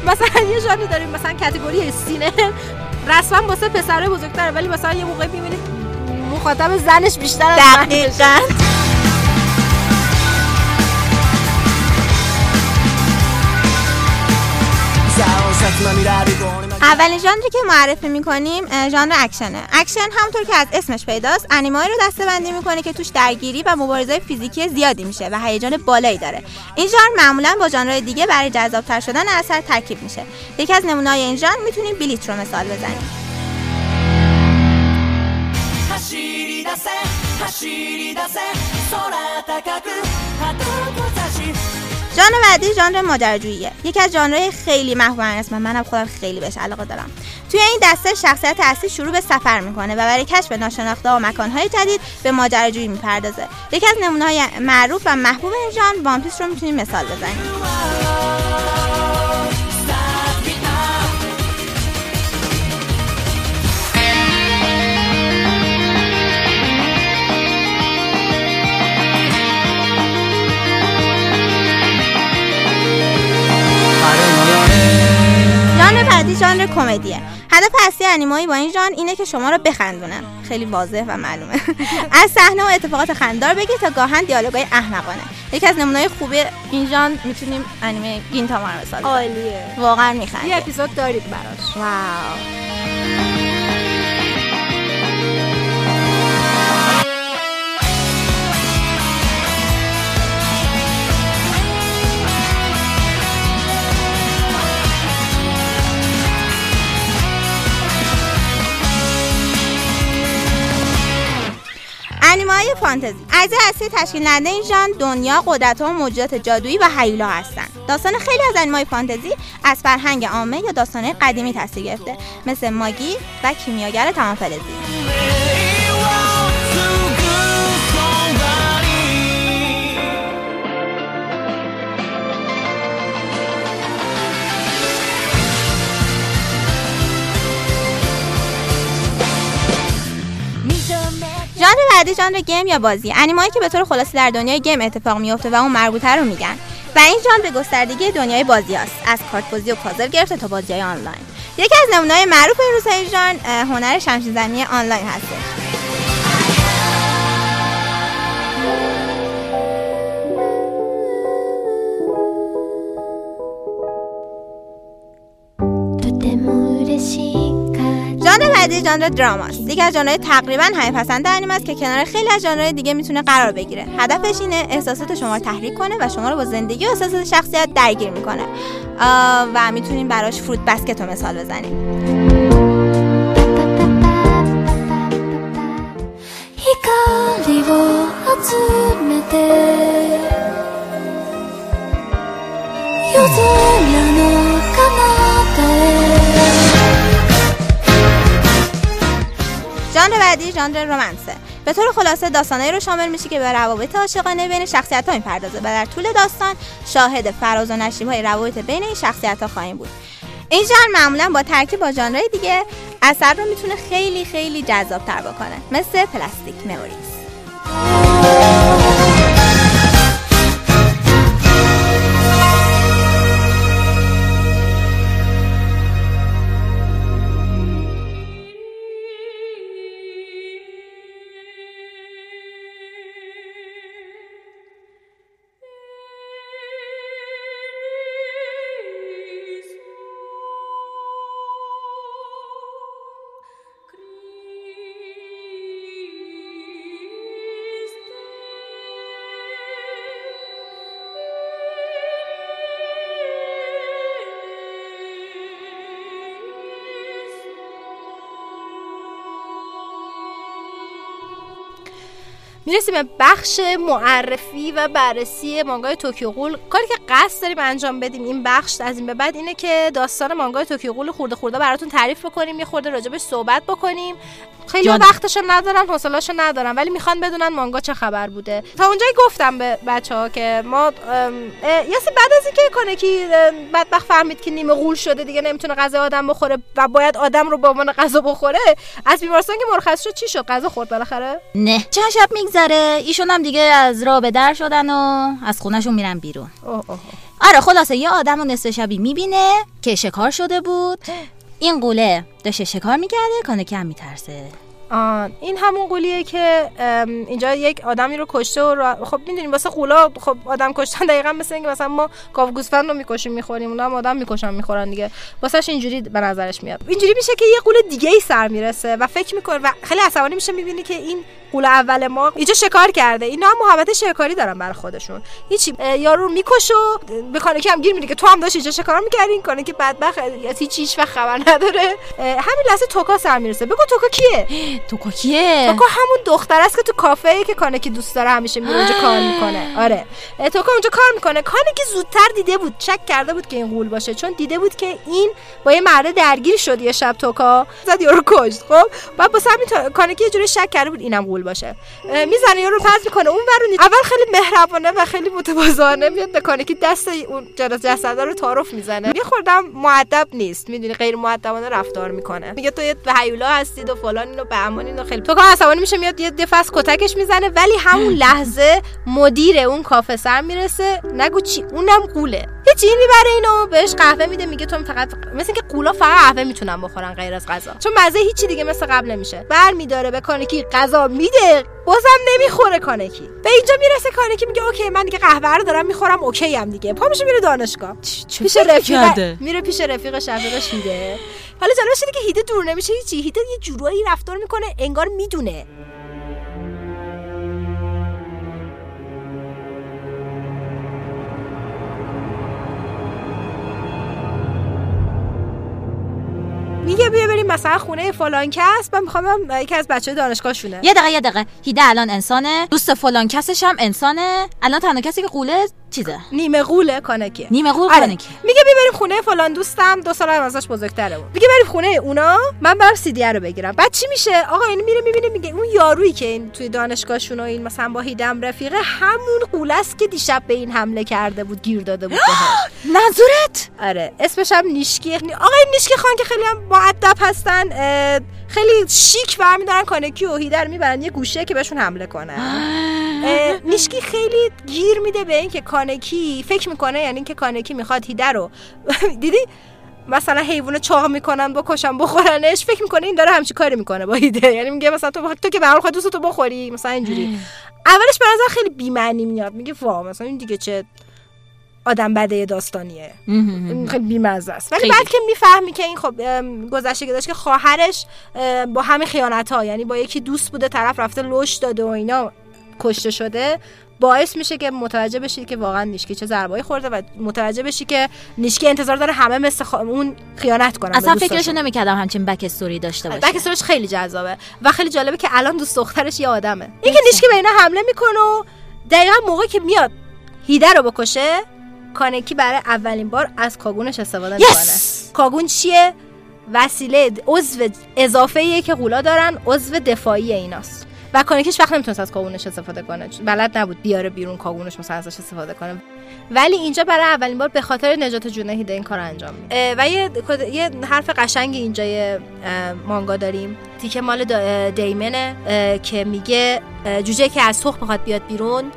مثلا یه ژانری داریم مثلا category seinen ه. رسما واسه پسرای بزرگتره ولی مثلا یه موقع می‌بینید مخاطب زنش بیشتر از. دقیقاً. اولین ژانری که معرفی می‌کنیم ژانر اکشنه. اکشن همونطور که از اسمش پیداست انیمه‌هایی رو دسته بندی می‌کنه که توش درگیری و مبارزه فیزیکی زیادی میشه و هیجان بالایی داره. این ژانر معمولا با ژانرهای دیگه برای جذابتر شدن اثر ترکیب میشه. یکی از نمونه‌های این ژانر می‌تونیم بلیت رو مثال بزنیم. せ走り出せ空高く旗を差し ژانر بعدی ژانر ماجراجوییه یکی از ژانرهای خیلی محبوب اسم منم خودم خیلی بهش علاقه دارم توی این دسته شخصیت اصلی شروع به سفر میکنه و برای کشف ناشناخته و مکانهای جدید به ماجراجویی میپردازه یکی از نمونه‌های معروف و محبوب این ژانر وان پیس رو میتونیم مثال بزنیم بعدی ژانر کمدیه. هدف اصلی انیمایی با این ژانر اینه که شما رو بخندونن خیلی واضح و معلومه. از صحنه و اتفاقات خنددار بگیر تا گاهن دیالوگای احمقانه. یکی از نمونه‌های خوبی این ژانر می‌تونیم انیمه گینتاما رو مثال بزنیم. عالیه. واقعا یه میخنده اپیزود دارید براش. واو. انیمه های فانتزی اجزای اصلی تشکیل دهنده این ژانر دنیا قدرت و موجودات جادویی و هیولا هستند داستان خیلی از انیمه های فانتزی از فرهنگ عامه یا داستانهای قدیمی تاثیر گرفته مثل ماگی و کیمیاگر تمام فلزی. ژانر بعدی ژانر گیم یا بازی؟ انیمهایی که به طور خلاصه در دنیای گیم اتفاق میفته و اون مربوطه رو میگن. و این ژانر به گستردگی دنیای بازی است از کارت بازی و پازل گرفته تا بازی آنلاین. یکی از نمونه‌های معروف این روزهای ژانر هنر شمشیر زنی آنلاین هستش. بعدی ژانر دراماست یکی از ژانرهای تقریبا همه پسند انیمه است که کنار خیلی از ژانرهای دیگه می‌تونه قرار بگیره. هدفش اینه احساسات شما رو تحریک کنه و شما رو با زندگی و احساسات شخصیت درگیر می‌کنه. و می‌تونیم براش فروت بسکت رو مثال بزنیم. ژانر بعدی ژانر رومنسه به طور خلاصه داستانایی رو شامل میشه که به روابط عاشقانه بین شخصیت ها می‌پردازه و در طول داستان شاهد فراز و نشیب های روابط بین این شخصیت ها خواهیم بود. این ژانر معمولا با ترکیب با ژانرهای دیگه اثر رو می‌تونه خیلی خیلی جذاب تر بکنه. مثل پلاستیک مموریز. می‌رسیم به بخش معرفی و بررسی مانگای توکیو غول. کاری که قصد داریم انجام بدیم این بخش از این به بعد اینه که داستان مانگای توکیو غول خورده خورده براتون تعریف بکنیم یه خورده راجبش صحبت بکنیم. خیلی جان- وقتشو ندارن حوصله‌شو ندارن ولی می‌خوان بدونن مانگا چه خبر بوده. تا اونجایی گفتم به بچه ها که ما یاسی بعد از اینکه کنکی اه، بدبخت فهمید که نیمه غول شده دیگه نمی‌تونه غذا آدم بخوره و باید آدم رو به عنوان غذا بخوره از بیمارستان که مرخص شد چی شد؟ غذا خورد بالاخره؟ نه. چند شب میگذره ایشون هم دیگه از راه به در شدن و از خونهشون میرن بیرون. اوه اوه. آره خلاصه یه آدم و نصف شبی می‌بینه که شکار شده بود. این قوله داشته شکار می‌کرده کانکی هم میترسه. آن این همون قولیه که اینجا یک آدمی رو کشته و را- خب می‌دونیم واسه قولا خب آدم کشتن دقیقا مثل اینکه مثلا ما گاو گوسفند رو می‌کشیم می‌خوریم اونا هم آدم می‌کشن می‌خورن دیگه. واسهش اینجوری به نظرش میاد. اینجوری میشه که یه قول دیگه ای سر می‌رسه و فکر می‌کنه و خیلی عصبانی میشه می‌بینی که این قول اول ما اینجا شکار کرده. اینا هم محبت شکاری دارن برای خودشون. هیچی یارو رو می‌کشه به کانکی هم گیر میده که تو هم داشت اینجا شکار می‌کردی این کانکی بدبخت از هیچ هیچ خبر نداره. همین لحظه توکا سر می‌رسه. بگو توکا کیه؟ تو کیه؟ توکا همون دختر است که تو کافه ای که کانکی دوست داره همیشه میره اونجا کار می‌کنه. آره. اه، توکا اونجا کار می‌کنه. کانکی زودتر دیده بود. شک کرده بود که این غول باشه. چون دیده بود که این با یه مرد درگیر شد یه شب توکا زد یارو کشت. خب؟ بعد با همین تا- کانکی یه جوری شک کرده بود اینم غول باشه. می‌زنه یارو پس می‌کنه. اون ورونی اول خیلی مهربانه و خیلی متواضعانه میاد به کانکی دست اون جسد رو تعارف می‌زنه. یه خوردم مؤدب نیست. می‌دونی؟ غیر مؤدبانه رفتار می‌کنه. میگه تو یه هیولا هستید و فلان اینو بهمان اینو خیلی تو که عصبانی میشه میاد یه دفعه کتکش می‌زنه ولی همون لحظه مدیر اون کافه سر می‌رسه. نگو چی اونم قوله. یه جین می‌بره اینو بهش قهوه میده میگه تو فقط مثل که قولا فقط قهوه می‌تونن بخورن غیر از غذا. چون مزه هیچی دیگه مثل قبل نمیشه. بر میداره به کانکی غذا میده. بازم نمی‌خوره کانکی. به اینجا می‌رسه کانکی میگه اوکی من دیگه قهوه رو دارم می‌خورم اوکی هم دیگه. پا میشه میره دانشگاه. پیش فکر رفیق؟ میره پیش رفیقش رفیقش هیده حالا جالبش اینه که هیده دور نمیشه هیچی هیده یه جورایی رفتار می‌کنه انگار می‌دونه. مثلا خونه فلان کس من می‌خوام یکی از بچه دانشگاهشونه. یه دقیقه یه دقیقه. هیده الان انسانه. دوست فلان کسش هم انسانه. الان تنها کسی که قوله چیزه؟ نیمه قوله کانکیه نیمه قول آره. کانکی میگه بیا بریم خونه فلان دوستم دو سال هم ازش بزرگتره بود. میگه بریم خونه اونا من برم سی دی رو بگیرم. بعد چی میشه؟ آقا این میره می‌بینه میگه اون یارویی که این توی دانشگاهشون و این مثلا با هیدم رفیقه همون قوله است که دیشب به این حمله کرده بود گیر داده بود بهش. منظورت؟ آره. اسمش هم نیشکی. آقا این نیشکی خان که خیلی هم معدب هستن اه، خیلی شیک برمیدارن کانکی و هیده رو می‌برن یه گوشه که بهشون حمله کنن. نیشکی خیلی گیر میده به این که کانکی فکر می‌کنه یعنی که کانکی می‌خواد هیده رو دیدی؟ مثلا حیوان چاق می‌کنن بکشن بخورنش فکر می‌کنه این داره همچی کاری می‌کنه با هیده یعنی میگه مثلا تو تو که به هر دوست تو بخوری مثلا اینجوری. اولش به نظر خیلی بی‌معنی میاد میگه وا مثلا این دیگه چه آدم بده داستانیه. خیلی بیمزه است. ولی. بعد که می‌فهمی که این خب گذشته که داشت که خواهرش با همین خیانت ها یعنی با یکی دوست بوده طرف رفته لش داده و اینا کشته شده باعث میشه که متوجه بشی که واقعا نیشکی چه ضربایی خورده و متوجه بشی که نیشکی انتظار داره همه مثل خا- اون خیانت کنن اصلا. فکرشو نمی‌کردم همچین بک استوری داشته باشه. بک استوریش خیلی جذابه و خیلی جالبه که الان دوست دخترش یه آدمه. این که نیشکی به اینا حمله می‌کنه و دقیقا موقع که میاد هیده رو بکشه کانکی برای اولین بار از کاگونش استفاده می‌کنه. کاگون چیه؟ وسیله عضو اضافه ایه که غولا دارن عضو دفاعی ایناست. و کانکیش وقت نمی‌تونست از کاگونش استفاده کنه بلد نبود بیاره بیرون کاگونش مثلا ازش استفاده کنه. ولی اینجا برای اولین بار به خاطر نجات جون هیده این کار انجام میده. و یه یه حرف قشنگی اینجای اه، مانگا داریم. تیکه مال دیمنه که میگه جوجه که از تخم بخواد بیاد بیرون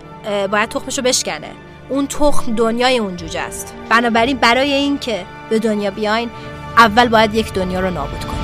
باید تخمشو بشکنه. اون تخم دنیای اون جوجه است. بنابراین برای اینکه به دنیا بیاین اول باید یک دنیا رو نابود کنید.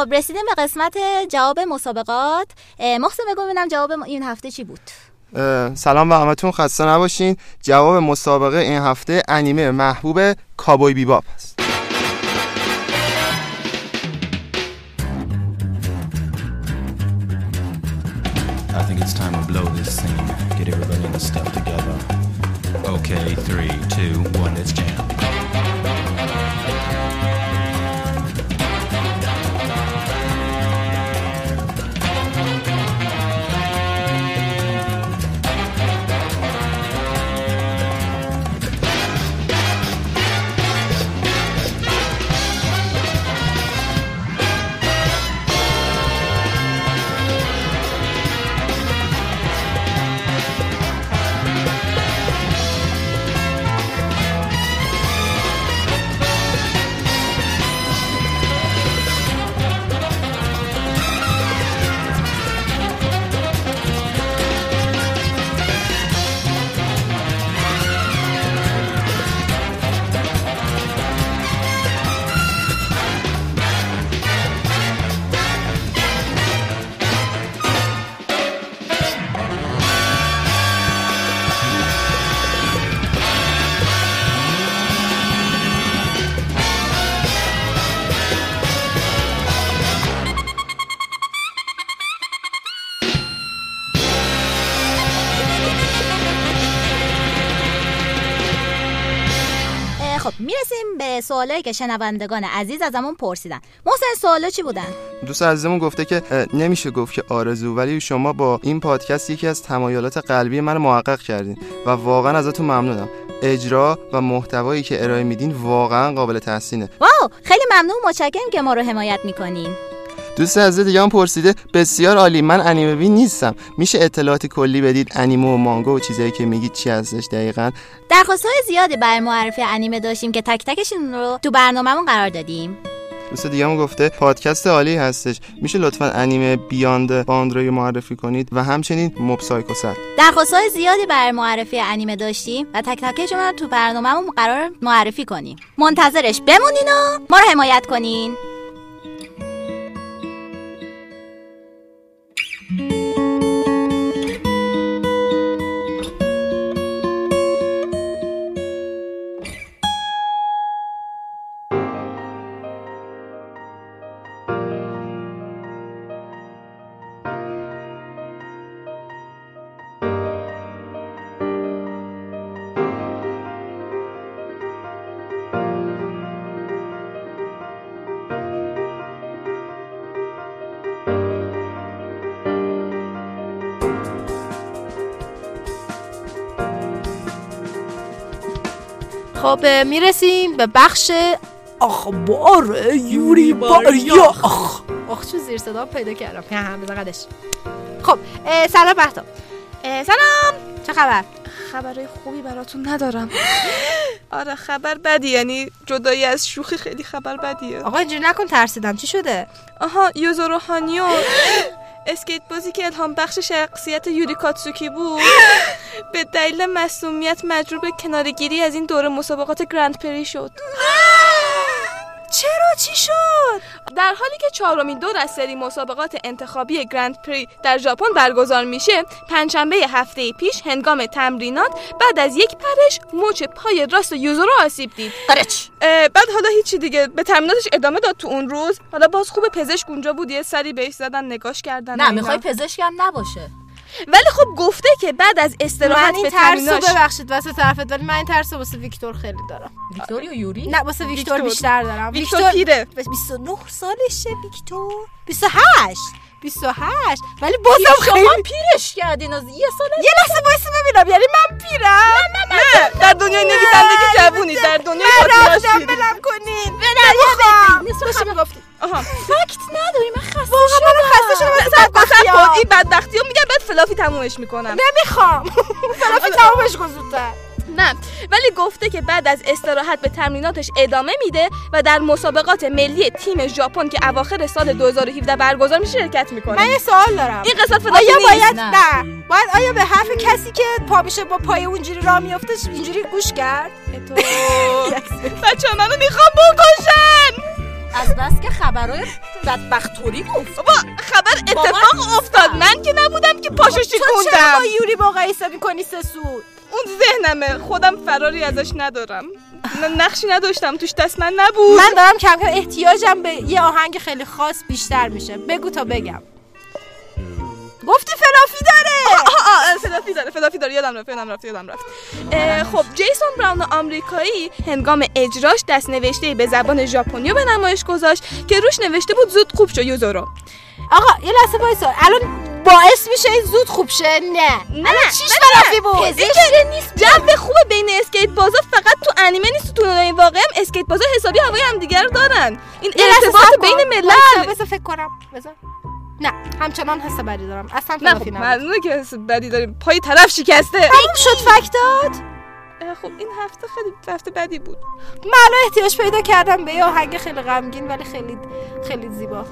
خب رسیدیم به قسمت جواب مسابقات محسن بگو ببینم جواب این هفته چی بود سلام به همتون خسته نباشین جواب مسابقه این هفته انیمه محبوب کابوی بیباپ است I think it's time to blow this scene. Get everybody in the stuff together. Okay, three, two, one, let's jam. سوالایی که شنوندگان عزیز ازمون پرسیدن. محسن سوالا چی بودن؟ دوست عزیزمون گفته که نمیشه گفت که آرزو ولی شما با این پادکست یکی از تمایلات قلبی من محقق کردین و واقعا ازتون ممنونم. اجرا و محتوایی که ارائه میدین واقعا قابل تحسینه. واو خیلی ممنون متشکرم که ما رو حمایت می‌کنین. دوست عزیز دیگه هم پرسیده بسیار عالی من انیمه بین نیستم. میشه اطلاعات کلی بدید؟ انیمه و مانگا و چیزایی که میگید چی هستش دقیقا؟ درخواست های زیادی برای معرفی انیمه داشتیم که تک تکشون رو تو برنامهمون قرار دادیم. دوست دیگه هم گفته پادکست عالی هستش. میشه لطفا انیمه بیاند باندری معرفی کنید و همچنین موب سایکو درخواست های زیادی برای معرفی انیمه داشتیم و تک تکشون رو تو برنامهمون قرار معرفی کنیم. منتظرش بمونین و ما رو حمایت کنین. خب می‌رسیم به بخش اخبار یوری ماریا. آخ آخ چون زیر صدا پیدا کردم. نه هم بزن قدش. خب سلام بهتا. سلام. چه خبر؟ خبرهای خوبی براتون ندارم. آره خبر بدی. یعنی جدایی از شوخی خیلی خبر بدیه. آقا اینجوری نکن ترسیدم. چی شده؟ آها یوزورو هانیو اسکیت بازی که الهام بخش شخصیت یوری کاتسوکی بود به دلیل مسئولیت مجبور به کنارگیری از این دوره مسابقات گرند پری شد. چرا چی شد؟ در حالی که چهارمین دور از سری مسابقات انتخابی گرند پری در ژاپن برگزار میشه پنجشنبه هفته پیش هنگام تمرینات بعد از یک پرش مچ پای راست یوزورو آسیب دید. اه، بعد حالا هیچی دیگه. به تمریناتش ادامه داد تو اون روز. حالا باز خوب پزشک اونجا بود یه سری بهش زدن نگاش کردن نه. می‌خوای پزشکم نباشه. ولی خب گفته که بعد از استراحت من این ترسو ببخشید واسه طرفت ولی من این ترسو واسه ویکتور خیلی دارم. ویکتور یا یوری؟ نه واسه ویکتور. بیشتر دارم. ویکتور پیره. 29 سالشه ویکتور. 28 28 ولی بازم خیلی شما پیرش کردین از یه سال یه لحظه وایسا ببینم. یعنی من پیرم. نه نه در دنیای نویسندگی جوونی در دنیای پادکست رفتم. بلم کنین. نمی‌خوام داشتی می‌گفتی. آها. فکت نداری من خسته واقعا من خسته شدم. بدبختی کن. ها. این بدبختی رو میگم بعد فلافی تمومش می‌کنم. نمی‌خوام. فلافی تمامش کن زودتر. نه. ولی گفته که بعد از استراحت به تمریناتش ادامه میده و در مسابقات ملی تیم ژاپن که اواخر سال 2017 برگزار میشه شرکت می‌کنه. من یه سوال دارم. این قسمت فلافی آیا باید نه. نه. باید آیا به حرف کسی که پا میشه با پای اونجوری راه میفته اینجوری گوش کرد؟ بچه منو می‌خوام بکشن! از بس که خبرهای بدبختوری گفت. بابا خبر اتفاق افتاد. من که نبودم که پاشو تو چرا شکوندم. با یوری مقایسه می‌کنی سسود اون ذهنمه. خودم فراری ازش ندارم. نقشی نداشتم. توش دست من نبود. من دارم کم کم احتیاجم به یه آهنگ خیلی خاص بیشتر میشه. بگو تا بگم. گفتی فلافی آه فلافی داره فلافی داره یادم رفت یادم رفت یادم رفت. خب جیسون براون آمریکایی هنگام اجراش دست نوشته به زبان ژاپنی به نمایش گذاشت که روش نوشته بود زود خوب شو یوزورو آقا یه لحظه وایسا. الان باعث میشه این زود خوب شه؟ نه. نه چیش. fluffy بود؟ پزشک نیست. جو خوب بین اسکیت بازا فقط تو انیمه نیست تو دنیای واقعی هم اسکیت بازا حسابی هوای همدیگه رو دارن. این ارتباط. بین ملل بذار فکر کنم. بذار. نه همچنان حس بدی دارم. اصلا نه خب معلومه که حس بدی داریم. پای طرف شکسته. تموم شد fact ات اه، خب این هفته خیلی هفته بدی بود. من الان احتیاج پیدا کردم به یه آهنگ خیلی غمگین ولی خیلی خیلی زیبا.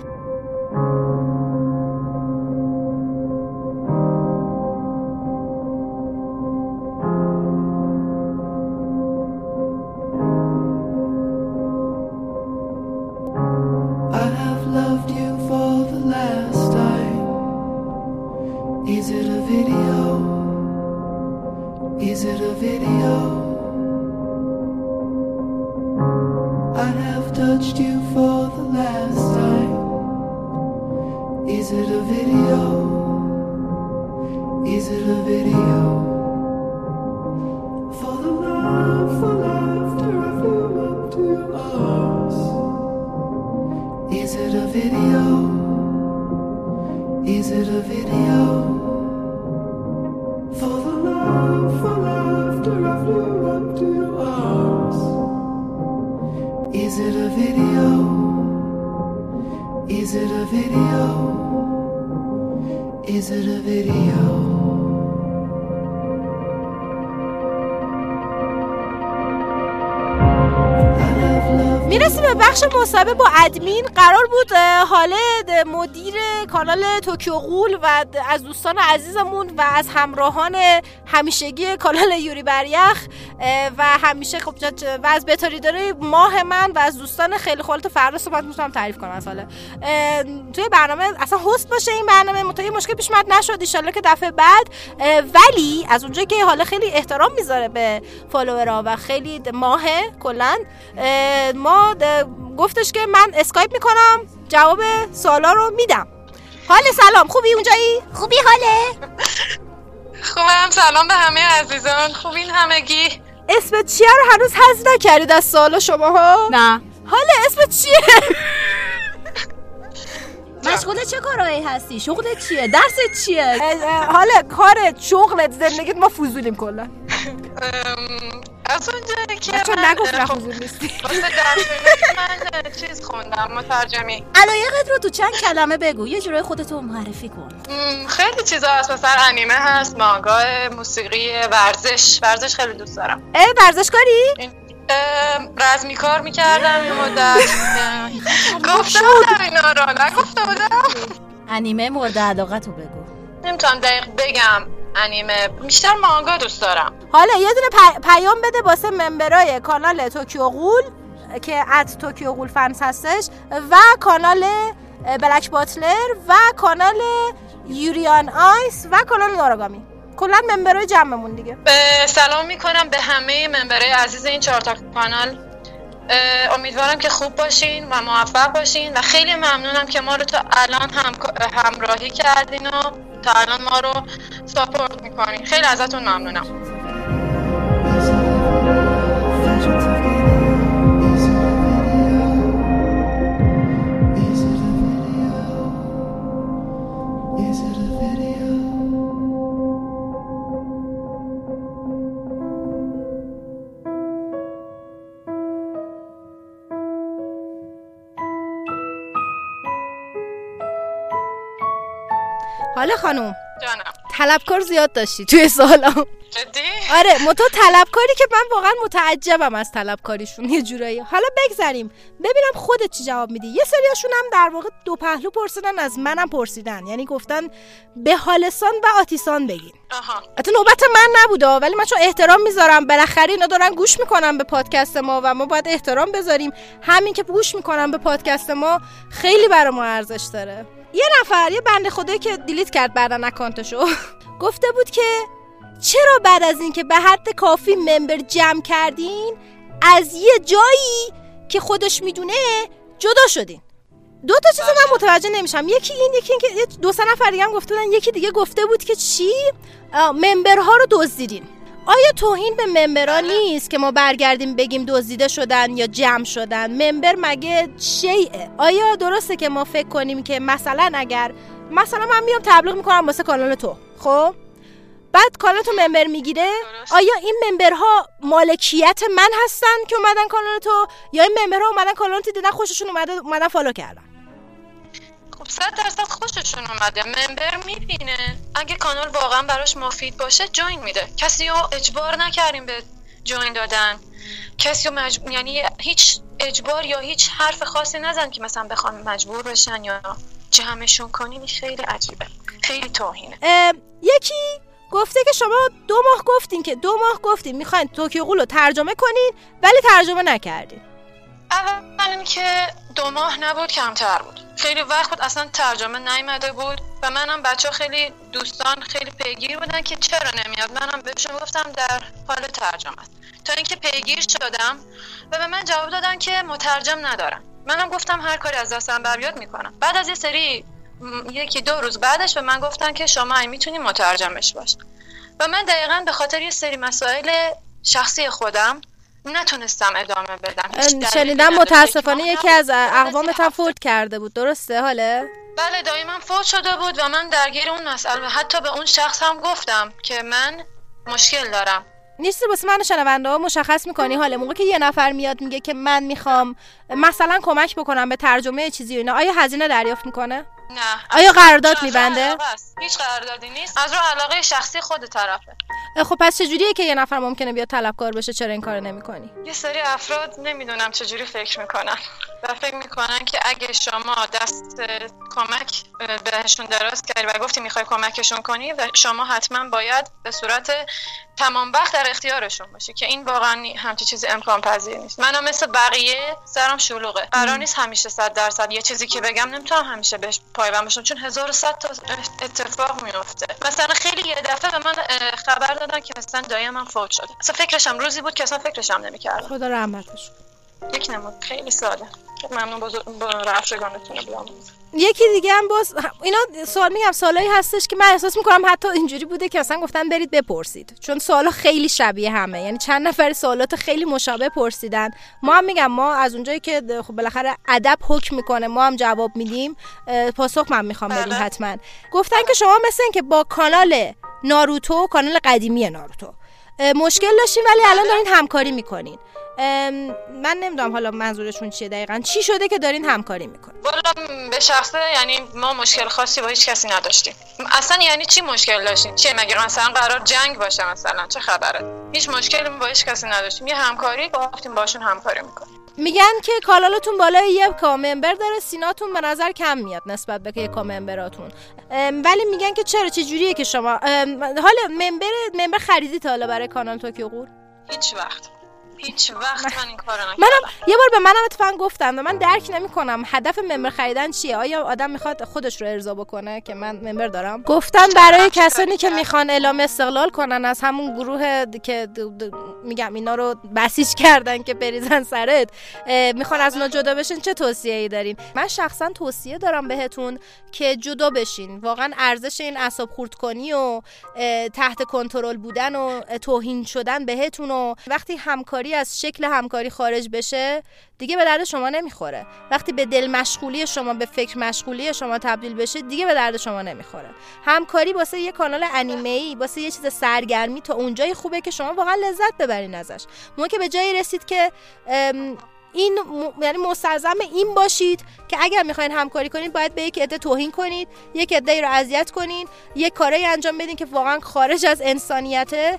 مصاحبه با ادمین قرار بود خالد مدیر کانال توکیو قول و از دوستان عزیزمون و از همراهان همیشگی کانال یوری بریخ و همیشه خب و از بتاریداره ماه من و از دوستان خیلی خالت فردا صحبت می‌تونم تعریف کنم اه، توی برنامه اصلا هست باشه این برنامه متوجه مشکل پیش اومد نشد ان که دفعه بعد. ولی از اونجایی که حالا خیلی احترام می‌ذاره به فالوورها و خیلی ماهه کلا ما گفتش که من اسکایپ می‌کنم جواب سوالا رو میدم. حال سلام خوبی اونجایی؟ خوبی حاله. خوبم سلام به همه عزیزان. خوبین همگی؟ اسمت چیه رو هنوز حذف نکردید از سوالا شماها؟ نه. حال اسمت چیه؟ مشغول چه کارهایی هستی؟ شغلت چیه؟ درست چیه؟ حال کار شغلت زندگیت ما فضولیم کلا. از اونجایی که من نگفت خب، فضول نیستی. واسه من چیز خوندم مترجمی. علایقت رو تو چند کلمه بگو یه جورای خودتو معرفی کن. خیلی چیزا هست مثلا انیمه هست مانگا موسیقی ورزش. ورزش خیلی دوست دارم. اه ورزشکاری؟ ام، رزمی کار می‌کردم یه مدت. گفته بودم اینا رو نگفته بودم. انیمه مورد علاقت رو بگو. نمی‌تونم دقیق بگم. انیمه. بیشتر مانگا دوست دارم. حالا یه دونه پی- پیام بده واسه member ای کانال Tokyo Ghoul که at Tokyo Ghoul fans هستش و کانال Black Butler و کانال Yuri on Ice و کانال نوراگامی کلا member ای جمعمون دیگه. به سلام می‌کنم به همه member ای عزیز این چهار تا کانال. امیدوارم که خوب باشین و موفق باشین و خیلی ممنونم که ما رو تا الان هم... همراهی کردین و تا الان ما رو ساپورت می‌کنین خیلی ازتون ممنونم. حالا خانم جانم. طلبکار زیاد داشتی توی سالا جدی؟ آره متا طلبکاری که من واقعا متعجبم از طلبکاریشون یه جورایی. حالا بگذریم. ببینم خودت چی جواب میدی. یه سریاشون هم در واقع دو پهلو پرسیدن از منم پرسیدن. یعنی گفتن به حالسان و آتیسان بگین. آها. حتی نوبت من نبوده ولی من چون احترام می‌ذارم. بالاخره اینا دارن گوش می‌کنن به پادکست ما و ما باید احترام بذاریم. همین که گوش می‌کنن به پادکست ما خیلی برای ما ارزش داره. یه نفر یه بنده خدایی که دیلیت کرد بعدا اکانتشو. گفته بود که چرا بعد از اینکه به حد کافی ممبر جمع کردین از یه جایی که خودش می‌دونه جدا شدین. دو تا چیز من متوجه نمیشم. یکی این یکی این که دو سه نفر دیگه هم گفته بودن یکی دیگه گفته بود که چی؟ ممبرها رو دزدیدین. آیا توهین به ممبرها نیست که ما برگردیم بگیم دزدیده شدن یا جمع شدن؟ ممبر مگه شیعه؟ آیا درسته که ما فکر کنیم که مثلا اگر مثلا من میام تبلیغ می‌کنم واسه کانال تو خب؟ بعد کانال تو member می‌گیره؟ آیا این member ها مالکیت من هستن که اومدن کانال تو؟ یا این member ها اومدن کانال تو دیدن خوششون اومده اومدن follow کردن؟ صد درصد خوششون اومده. member می‌بینه. اگه کانال واقعا براش مفید باشه join میده. کسی رو اجبار نکردیم به join دادن. کسی رو مج... یعنی هیچ اجبار یا هیچ حرف خاصی نزن که مثلا بخوام مجبور بشن یا جمعشون کنیم. این خیلی عجیبه. خیلی توهینه. یکی گفته که شما دو ماه گفتین که دو ماه گفتین می‌خواین توکیو قول رو ترجمه کنین ولی ترجمه نکردین. اول اینکه دو ماه نبود کمتر بود. خیلی وقت بود اصلا ترجمه نیومده بود و منم بچه خیلی دوستان خیلی پیگیر بودن که چرا نمیاد. منم بهشون گفتم در حال ترجمه است. تا اینکه پیگیر شدم و به من جواب دادن که مترجم ندارم. منم گفتم هر کاری از دستم بر بیاد می‌کنم. بعد از یه سری یکی دو روز بعدش به من گفتن که شما این می‌تونی مترجمش باش. و من دقیقا به خاطر یه سری مسائل شخصی خودم نتونستم ادامه بدم شنیدم. متاسفانه یکی از. اقوامت هم فوت کرده بود درسته؟ حاله؟ بله دایما فوت شده بود و من درگیر اون مسئله حتی به اون شخص هم گفتم که من مشکل دارم. نیستی واسه من شنونده ها مشخص می‌کنی حالا موقع که یه نفر میاد میگه که من می‌خوام مثلا کمک بکنم به ترجمه چیزی و اینا آیا هزینه دریافت می‌کنه؟ نه آیا قرارداد می‌بنده؟ هیچ قراردادی نیست. از رو علاقه شخصی خود طرفه. خب پس چجوریه که یه نفر ممکنه بیاد طلبکار بشه؟ چرا این کارو نمی‌کنی؟ یه سری افراد نمی‌دونم چجوری فکر می‌کنن و فکر می‌کنن که اگه شما دست کمک بهشون دراز کردی و گفتی می‌خوای کمکشون کنی و شما حتما باید به صورت تمام وقت در اختیارشون باشی که این واقعا همچی چیزی امکان پذیر نیست. منم مثل بقیه سرم شلوغه. قرار نیست همیشه صد درصد. یه چیزی که بگم نمی‌تونم همیشه بهش پایبند باشم چون 1100 تا اتفاق میفته مثلا خیلی یه دفعه به من خبر دادن که مثلا دایم من فوت شده. اصلا فکرشم روزی بود که اصلا فکرشم نمی‌کردم. خدا رحمتش. یک نمود. خیلی ساده. ممنون بزرگ با بیاموزید یکی دیگه هم باز اینا سوال میگم سوالایی هستش که من احساس می‌کنم حتی اینجوری بوده که مثلا گفتن برید بپرسید. چون سوالا خیلی شبیه همه. یعنی چند نفر سوالات خیلی مشابه پرسیدن. ما هم میگم ما از اونجایی که خب بالاخره ادب حکم می‌کنه ما هم جواب میدیم. پاسخ من می‌خوام بدیم حتما. گفتن که شما مثل که با کانال ناروتو کانال قدیمی ناروتو. مشکل داشتین ولی الان دارین همکاری می‌کنین. من نمی‌دونم حالا منظورشون چیه دقیقا. چی شده که دارین همکاری می‌کنین؟ والا به شخصه یعنی ما مشکل خاصی با هیچ کسی نداشتیم. اصلا یعنی چی مشکل داشتیم چیه؟ مگه مثلا قرار جنگ باشه مثلا؟ چه خبره؟ هیچ مشکلی با هیچ کسی نداشتیم. یه همکاری گفتیم باشون همکاری می‌کنیم. میگن که کانالتون بالای یه K member داره seen اتون به نظر کم میاد نسبت به یه K member اتون. ام، ولی میگن که چرا چه جوریه که شما؟ حالا member member خریدی تا حالا برای کانال Tokyo Ghoul هیچ وقت. هیچ وقت من این کارو نکردم. منم یه بار به منم اتفاقا گفتم و من درک نمی‌کنم. هدف member خریدن چیه؟ آیا آدم می‌خواد خودش رو ارضا بکنه که من member دارم؟ گفتن برای کسانی که می‌خوان اعلام استقلال کنن از همون گروه که میگم اینا رو بسیج کردن که بریزن سرت می‌خوان از اونا جدا بشین چه توصیه ای دارین؟ من شخصا توصیه دارم بهتون که جدا بشین. واقعا ارزش این اعصاب خورد کنی و تحت کنترل بودن و توهین شدن بهتون و وقتی همکاری از شکل همکاری خارج بشه دیگه به درد شما نمی‌خوره. وقتی به دل مشغولی شما به فکر مشغولی شما تبدیل بشه دیگه به درد شما نمی‌خوره. همکاری واسه یه کانال انیمه ای واسه یه چیز سرگرمی تا اونجای خوبه که شما واقعا لذت ببرین ازش. موقع که به جایی رسید که این م... یعنی مستلزم این باشید که اگر می‌خواین همکاری کنید باید به یک عده توهین کنید یک عده رو اذیت کنید یک کاری انجام بدین که واقعا خارج از انسانیته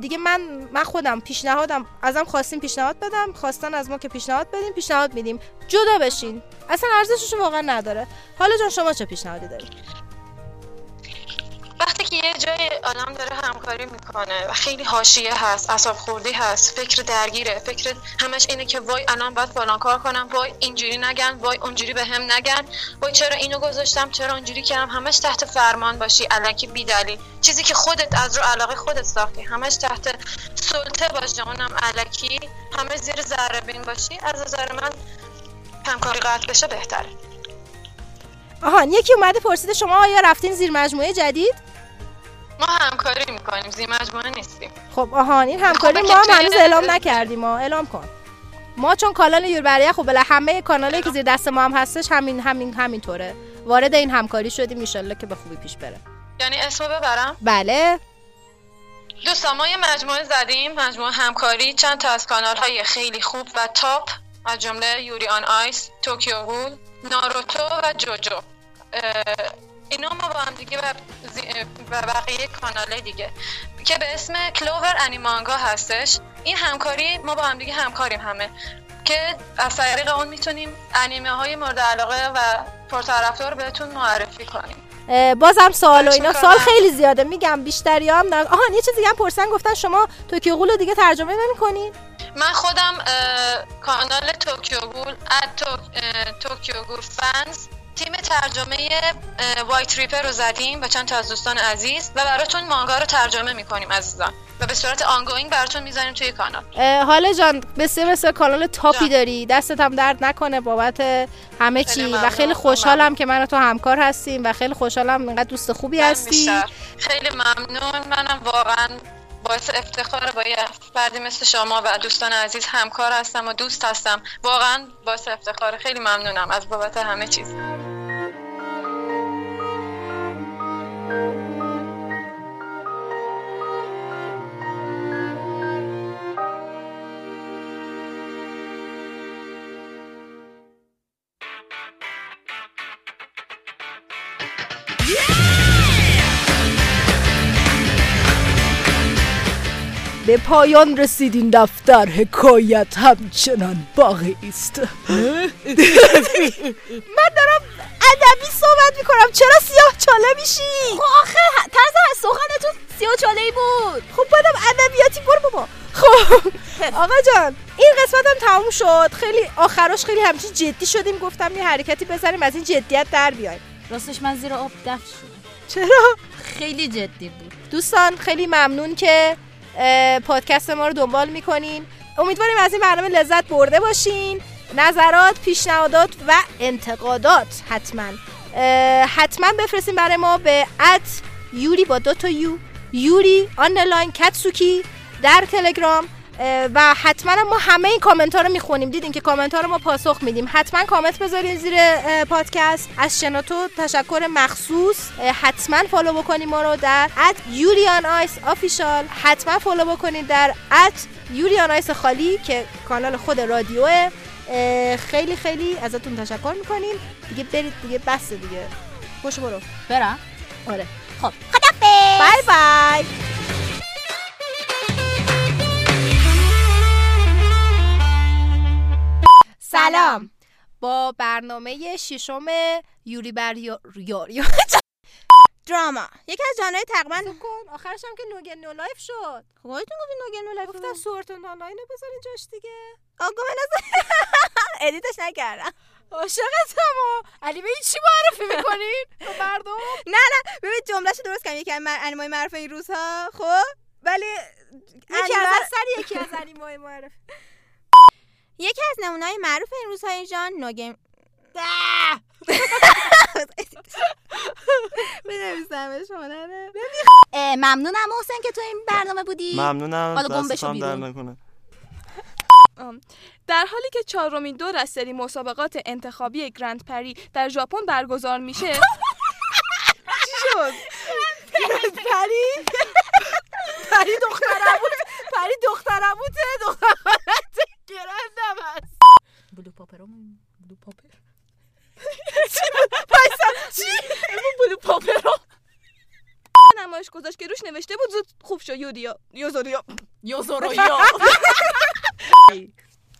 دیگه من من خودم پیشنهادم ازم خواستیم پیشنهاد بدم خواستن از ما که پیشنهاد بدیم پیشنهاد میدیم. جدا بشین. اصلا ارزشش واقعا نداره. حالا جان شما چه پیشنهادی دارید؟ وقتی که یه جای آدم داره همکاری می‌کنه و خیلی حاشیه هست اصاب خوردی هست فکر درگیره فکر همش اینه که وای الان باید فلان کار کنم وای اینجوری نگن وای اونجوری به هم نگن وای چرا اینو گذاشتم چرا اونجوری کردم همش تحت فرمان باشی الکی بیدلی. چیزی که خودت از رو علاقه خودت ساختی همش تحت سلطه باشه اونم الکی همه زیر ذره باشی از نظر من همکاری قطع بشه بهتره. آهان یکی اومده پرسیده شما آیا رفتین زیر مجموعه جدید؟ ما همکاری می‌کنیم زیر مجموعه نیستیم. خب آهان این همکاری خب، ما هم هنوز اعلام نکردیم ما اعلام کن. ما چون کانال یوربریه خب بله همه کانالایی که زیر دست ما هم هستش همین همین همینطوره. وارد این همکاری شدیم ان که به خوبی پیش بره. یعنی اسمو ببرم؟ بله. دوستان ما یه مجموعه زدیم مجموعه همکاری چند تا از کانال های خیلی خوب و top از جمله Yuri on Ice Tokyo Ghoul Naruto و JoJo. اینا ما با هم دیگه و بقیه کانال دیگه. که به اسم Clover Animanga هستش. این همکاری ما با هم دیگه همکاریم همه. که از طریق اون می‌تونیم انیمه های مورد علاقه و پرطرفدار بهتون معرفی کنیم. بازم سوال و اینا. سوال خیلی زیاده. میگم بیشتری هم نه آهان یه چیزی هم پرسن گفتن شما Tokyo Ghoul دیگه ترجمه نمی‌کنین؟ من خودم کانال Tokyo Ghoul اه، Tokyo Ghoul Fans تیم ترجمه White Reaper رو زدیم با چند تا از دوستان عزیز و براتون مانگا رو ترجمه می‌کنیم عزیزان و به صورت ongoing براتون می‌ذاریم توی کانال. حالا جان بسیار بسیار کانال top ی داری. دستت هم درد نکنه بابت همه چی. و ممنون. خیلی خوشحالم که من و تو همکار هستیم و خیلی خوشحالم اینقدر دوست خوبی هستی. بیشتر. خیلی ممنون. منم واقعا باعث افتخار با یه فردی مثل شما و دوستان عزیز همکار هستم و دوست هستم. واقعا باعث افتخار. خیلی ممنونم از بابت همه چیز. به پایان رسید این دفتر حکایت همچنان باقی است. من دارم ادبی صحبت می‌کنم. چرا سیاه چاله میشی؟ خب آخه طرز سخنتون سیاه چاله ای بود. خب بادم ادبیاتی برو بابا. خب آقا جان این قسمت هم تموم شد. خیلی آخراش خیلی همچین جدی شدیم. گفتم یه حرکتی بزنیم از این جدیت در بیایم. راستش من زیر آب دفت شدم. چرا؟ خیلی جدی بود. دوستان خیلی ممنون که پادکست ما رو دنبال می‌کنین. امیدواریم از این برنامه لذت برده باشین. نظرات پیشنهادات و انتقادات حتما. حتما بفرستین برای ما به ات یوری با دو تا یو یوری آنلاین کتسوکی در تلگرام. و حتما ما همه این کامنت ها رو می‌خونیم. دیدین که کامنت ها رو ما پاسخ میدیم. حتما کامنت بذارین زیر پادکست. از شناتو تشکر مخصوص. حتما follow بکنین ما رو در at Yuri on Ice official حتما follow بکنین در at Yuri on Ice خالی که کانال خود رادیوه. خیلی خیلی ازتون تشکر می‌کنیم. دیگه برید دیگه بس دیگه. خوش برو. برم. آره. خب bye bye. سلام. با برنامه ششم یوری بر یاری دراما. یکی از جانهای تقریبا کن آخرش هم که نوگن نو لایف شد. خودتون گفتین نوگن نو لایف گفتم سورت آنلاین رو بذارین جاش دیگه. آگو من ادیتش نکردم. عاشقتم و علی به این چی معرفی می‌کنین؟ مردم؟ نه نه. ببین جملهشو درست کردم. یکی از انیمای معروف این روزها. خب ولی یکی از سر یکی از انیمای معرفی. یکی از نمونه‌های معروف این روزهای جان نوگیم بنویسمش هنره. اه، ممنونم محسن که تو این برنامه بودی. ممنونم. حالا گم در. نکنه. در حالی که چهارمین دور از سری مسابقات انتخابی گرند پری در ژاپن برگزار میشه چی شد پری؟ پری دخترم بود پری دخترم بوده دخترم گرندم هست بلو پاپرو بلو پاپر. پایسا چی؟ بلو پاپرو نمایش گذاشت که روش نوشته بود زود خوب شو یودیا یوزوریا. یوزوریا.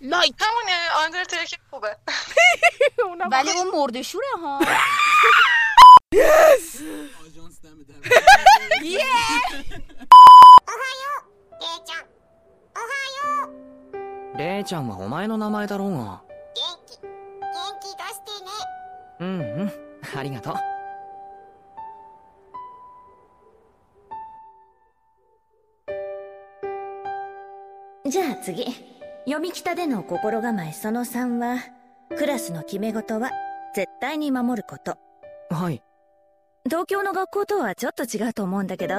لایک. همونه آندرتیل که خوبه. ولی اون مرده شوره ها. آژانس دم در レイちゃんはお前の名前だろうが元気元気出してねうんうんありがとうじゃあ次。読み北での心構えその3は、クラスの決め事は絶対に守ること。はい東京の学校とはちょっと違うと思うんだけど、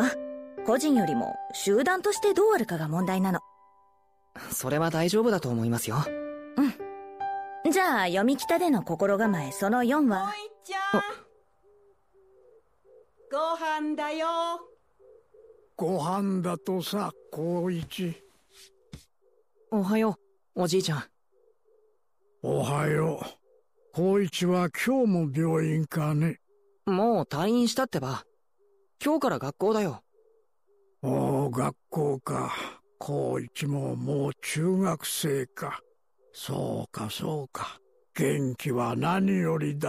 個人よりも集団としてどうあるかが問題なの。それは大丈夫だと思いますよ。じゃあ読み北での心構えその4は、ご飯だよ。ご飯だとさ光一。おはようおじいちゃん。おはよう。光一は今日も病院かね。もう退院したってば。今日から学校だよ。おお学校か高一ももう中学生か。そうかそうか。元気は何よりだ。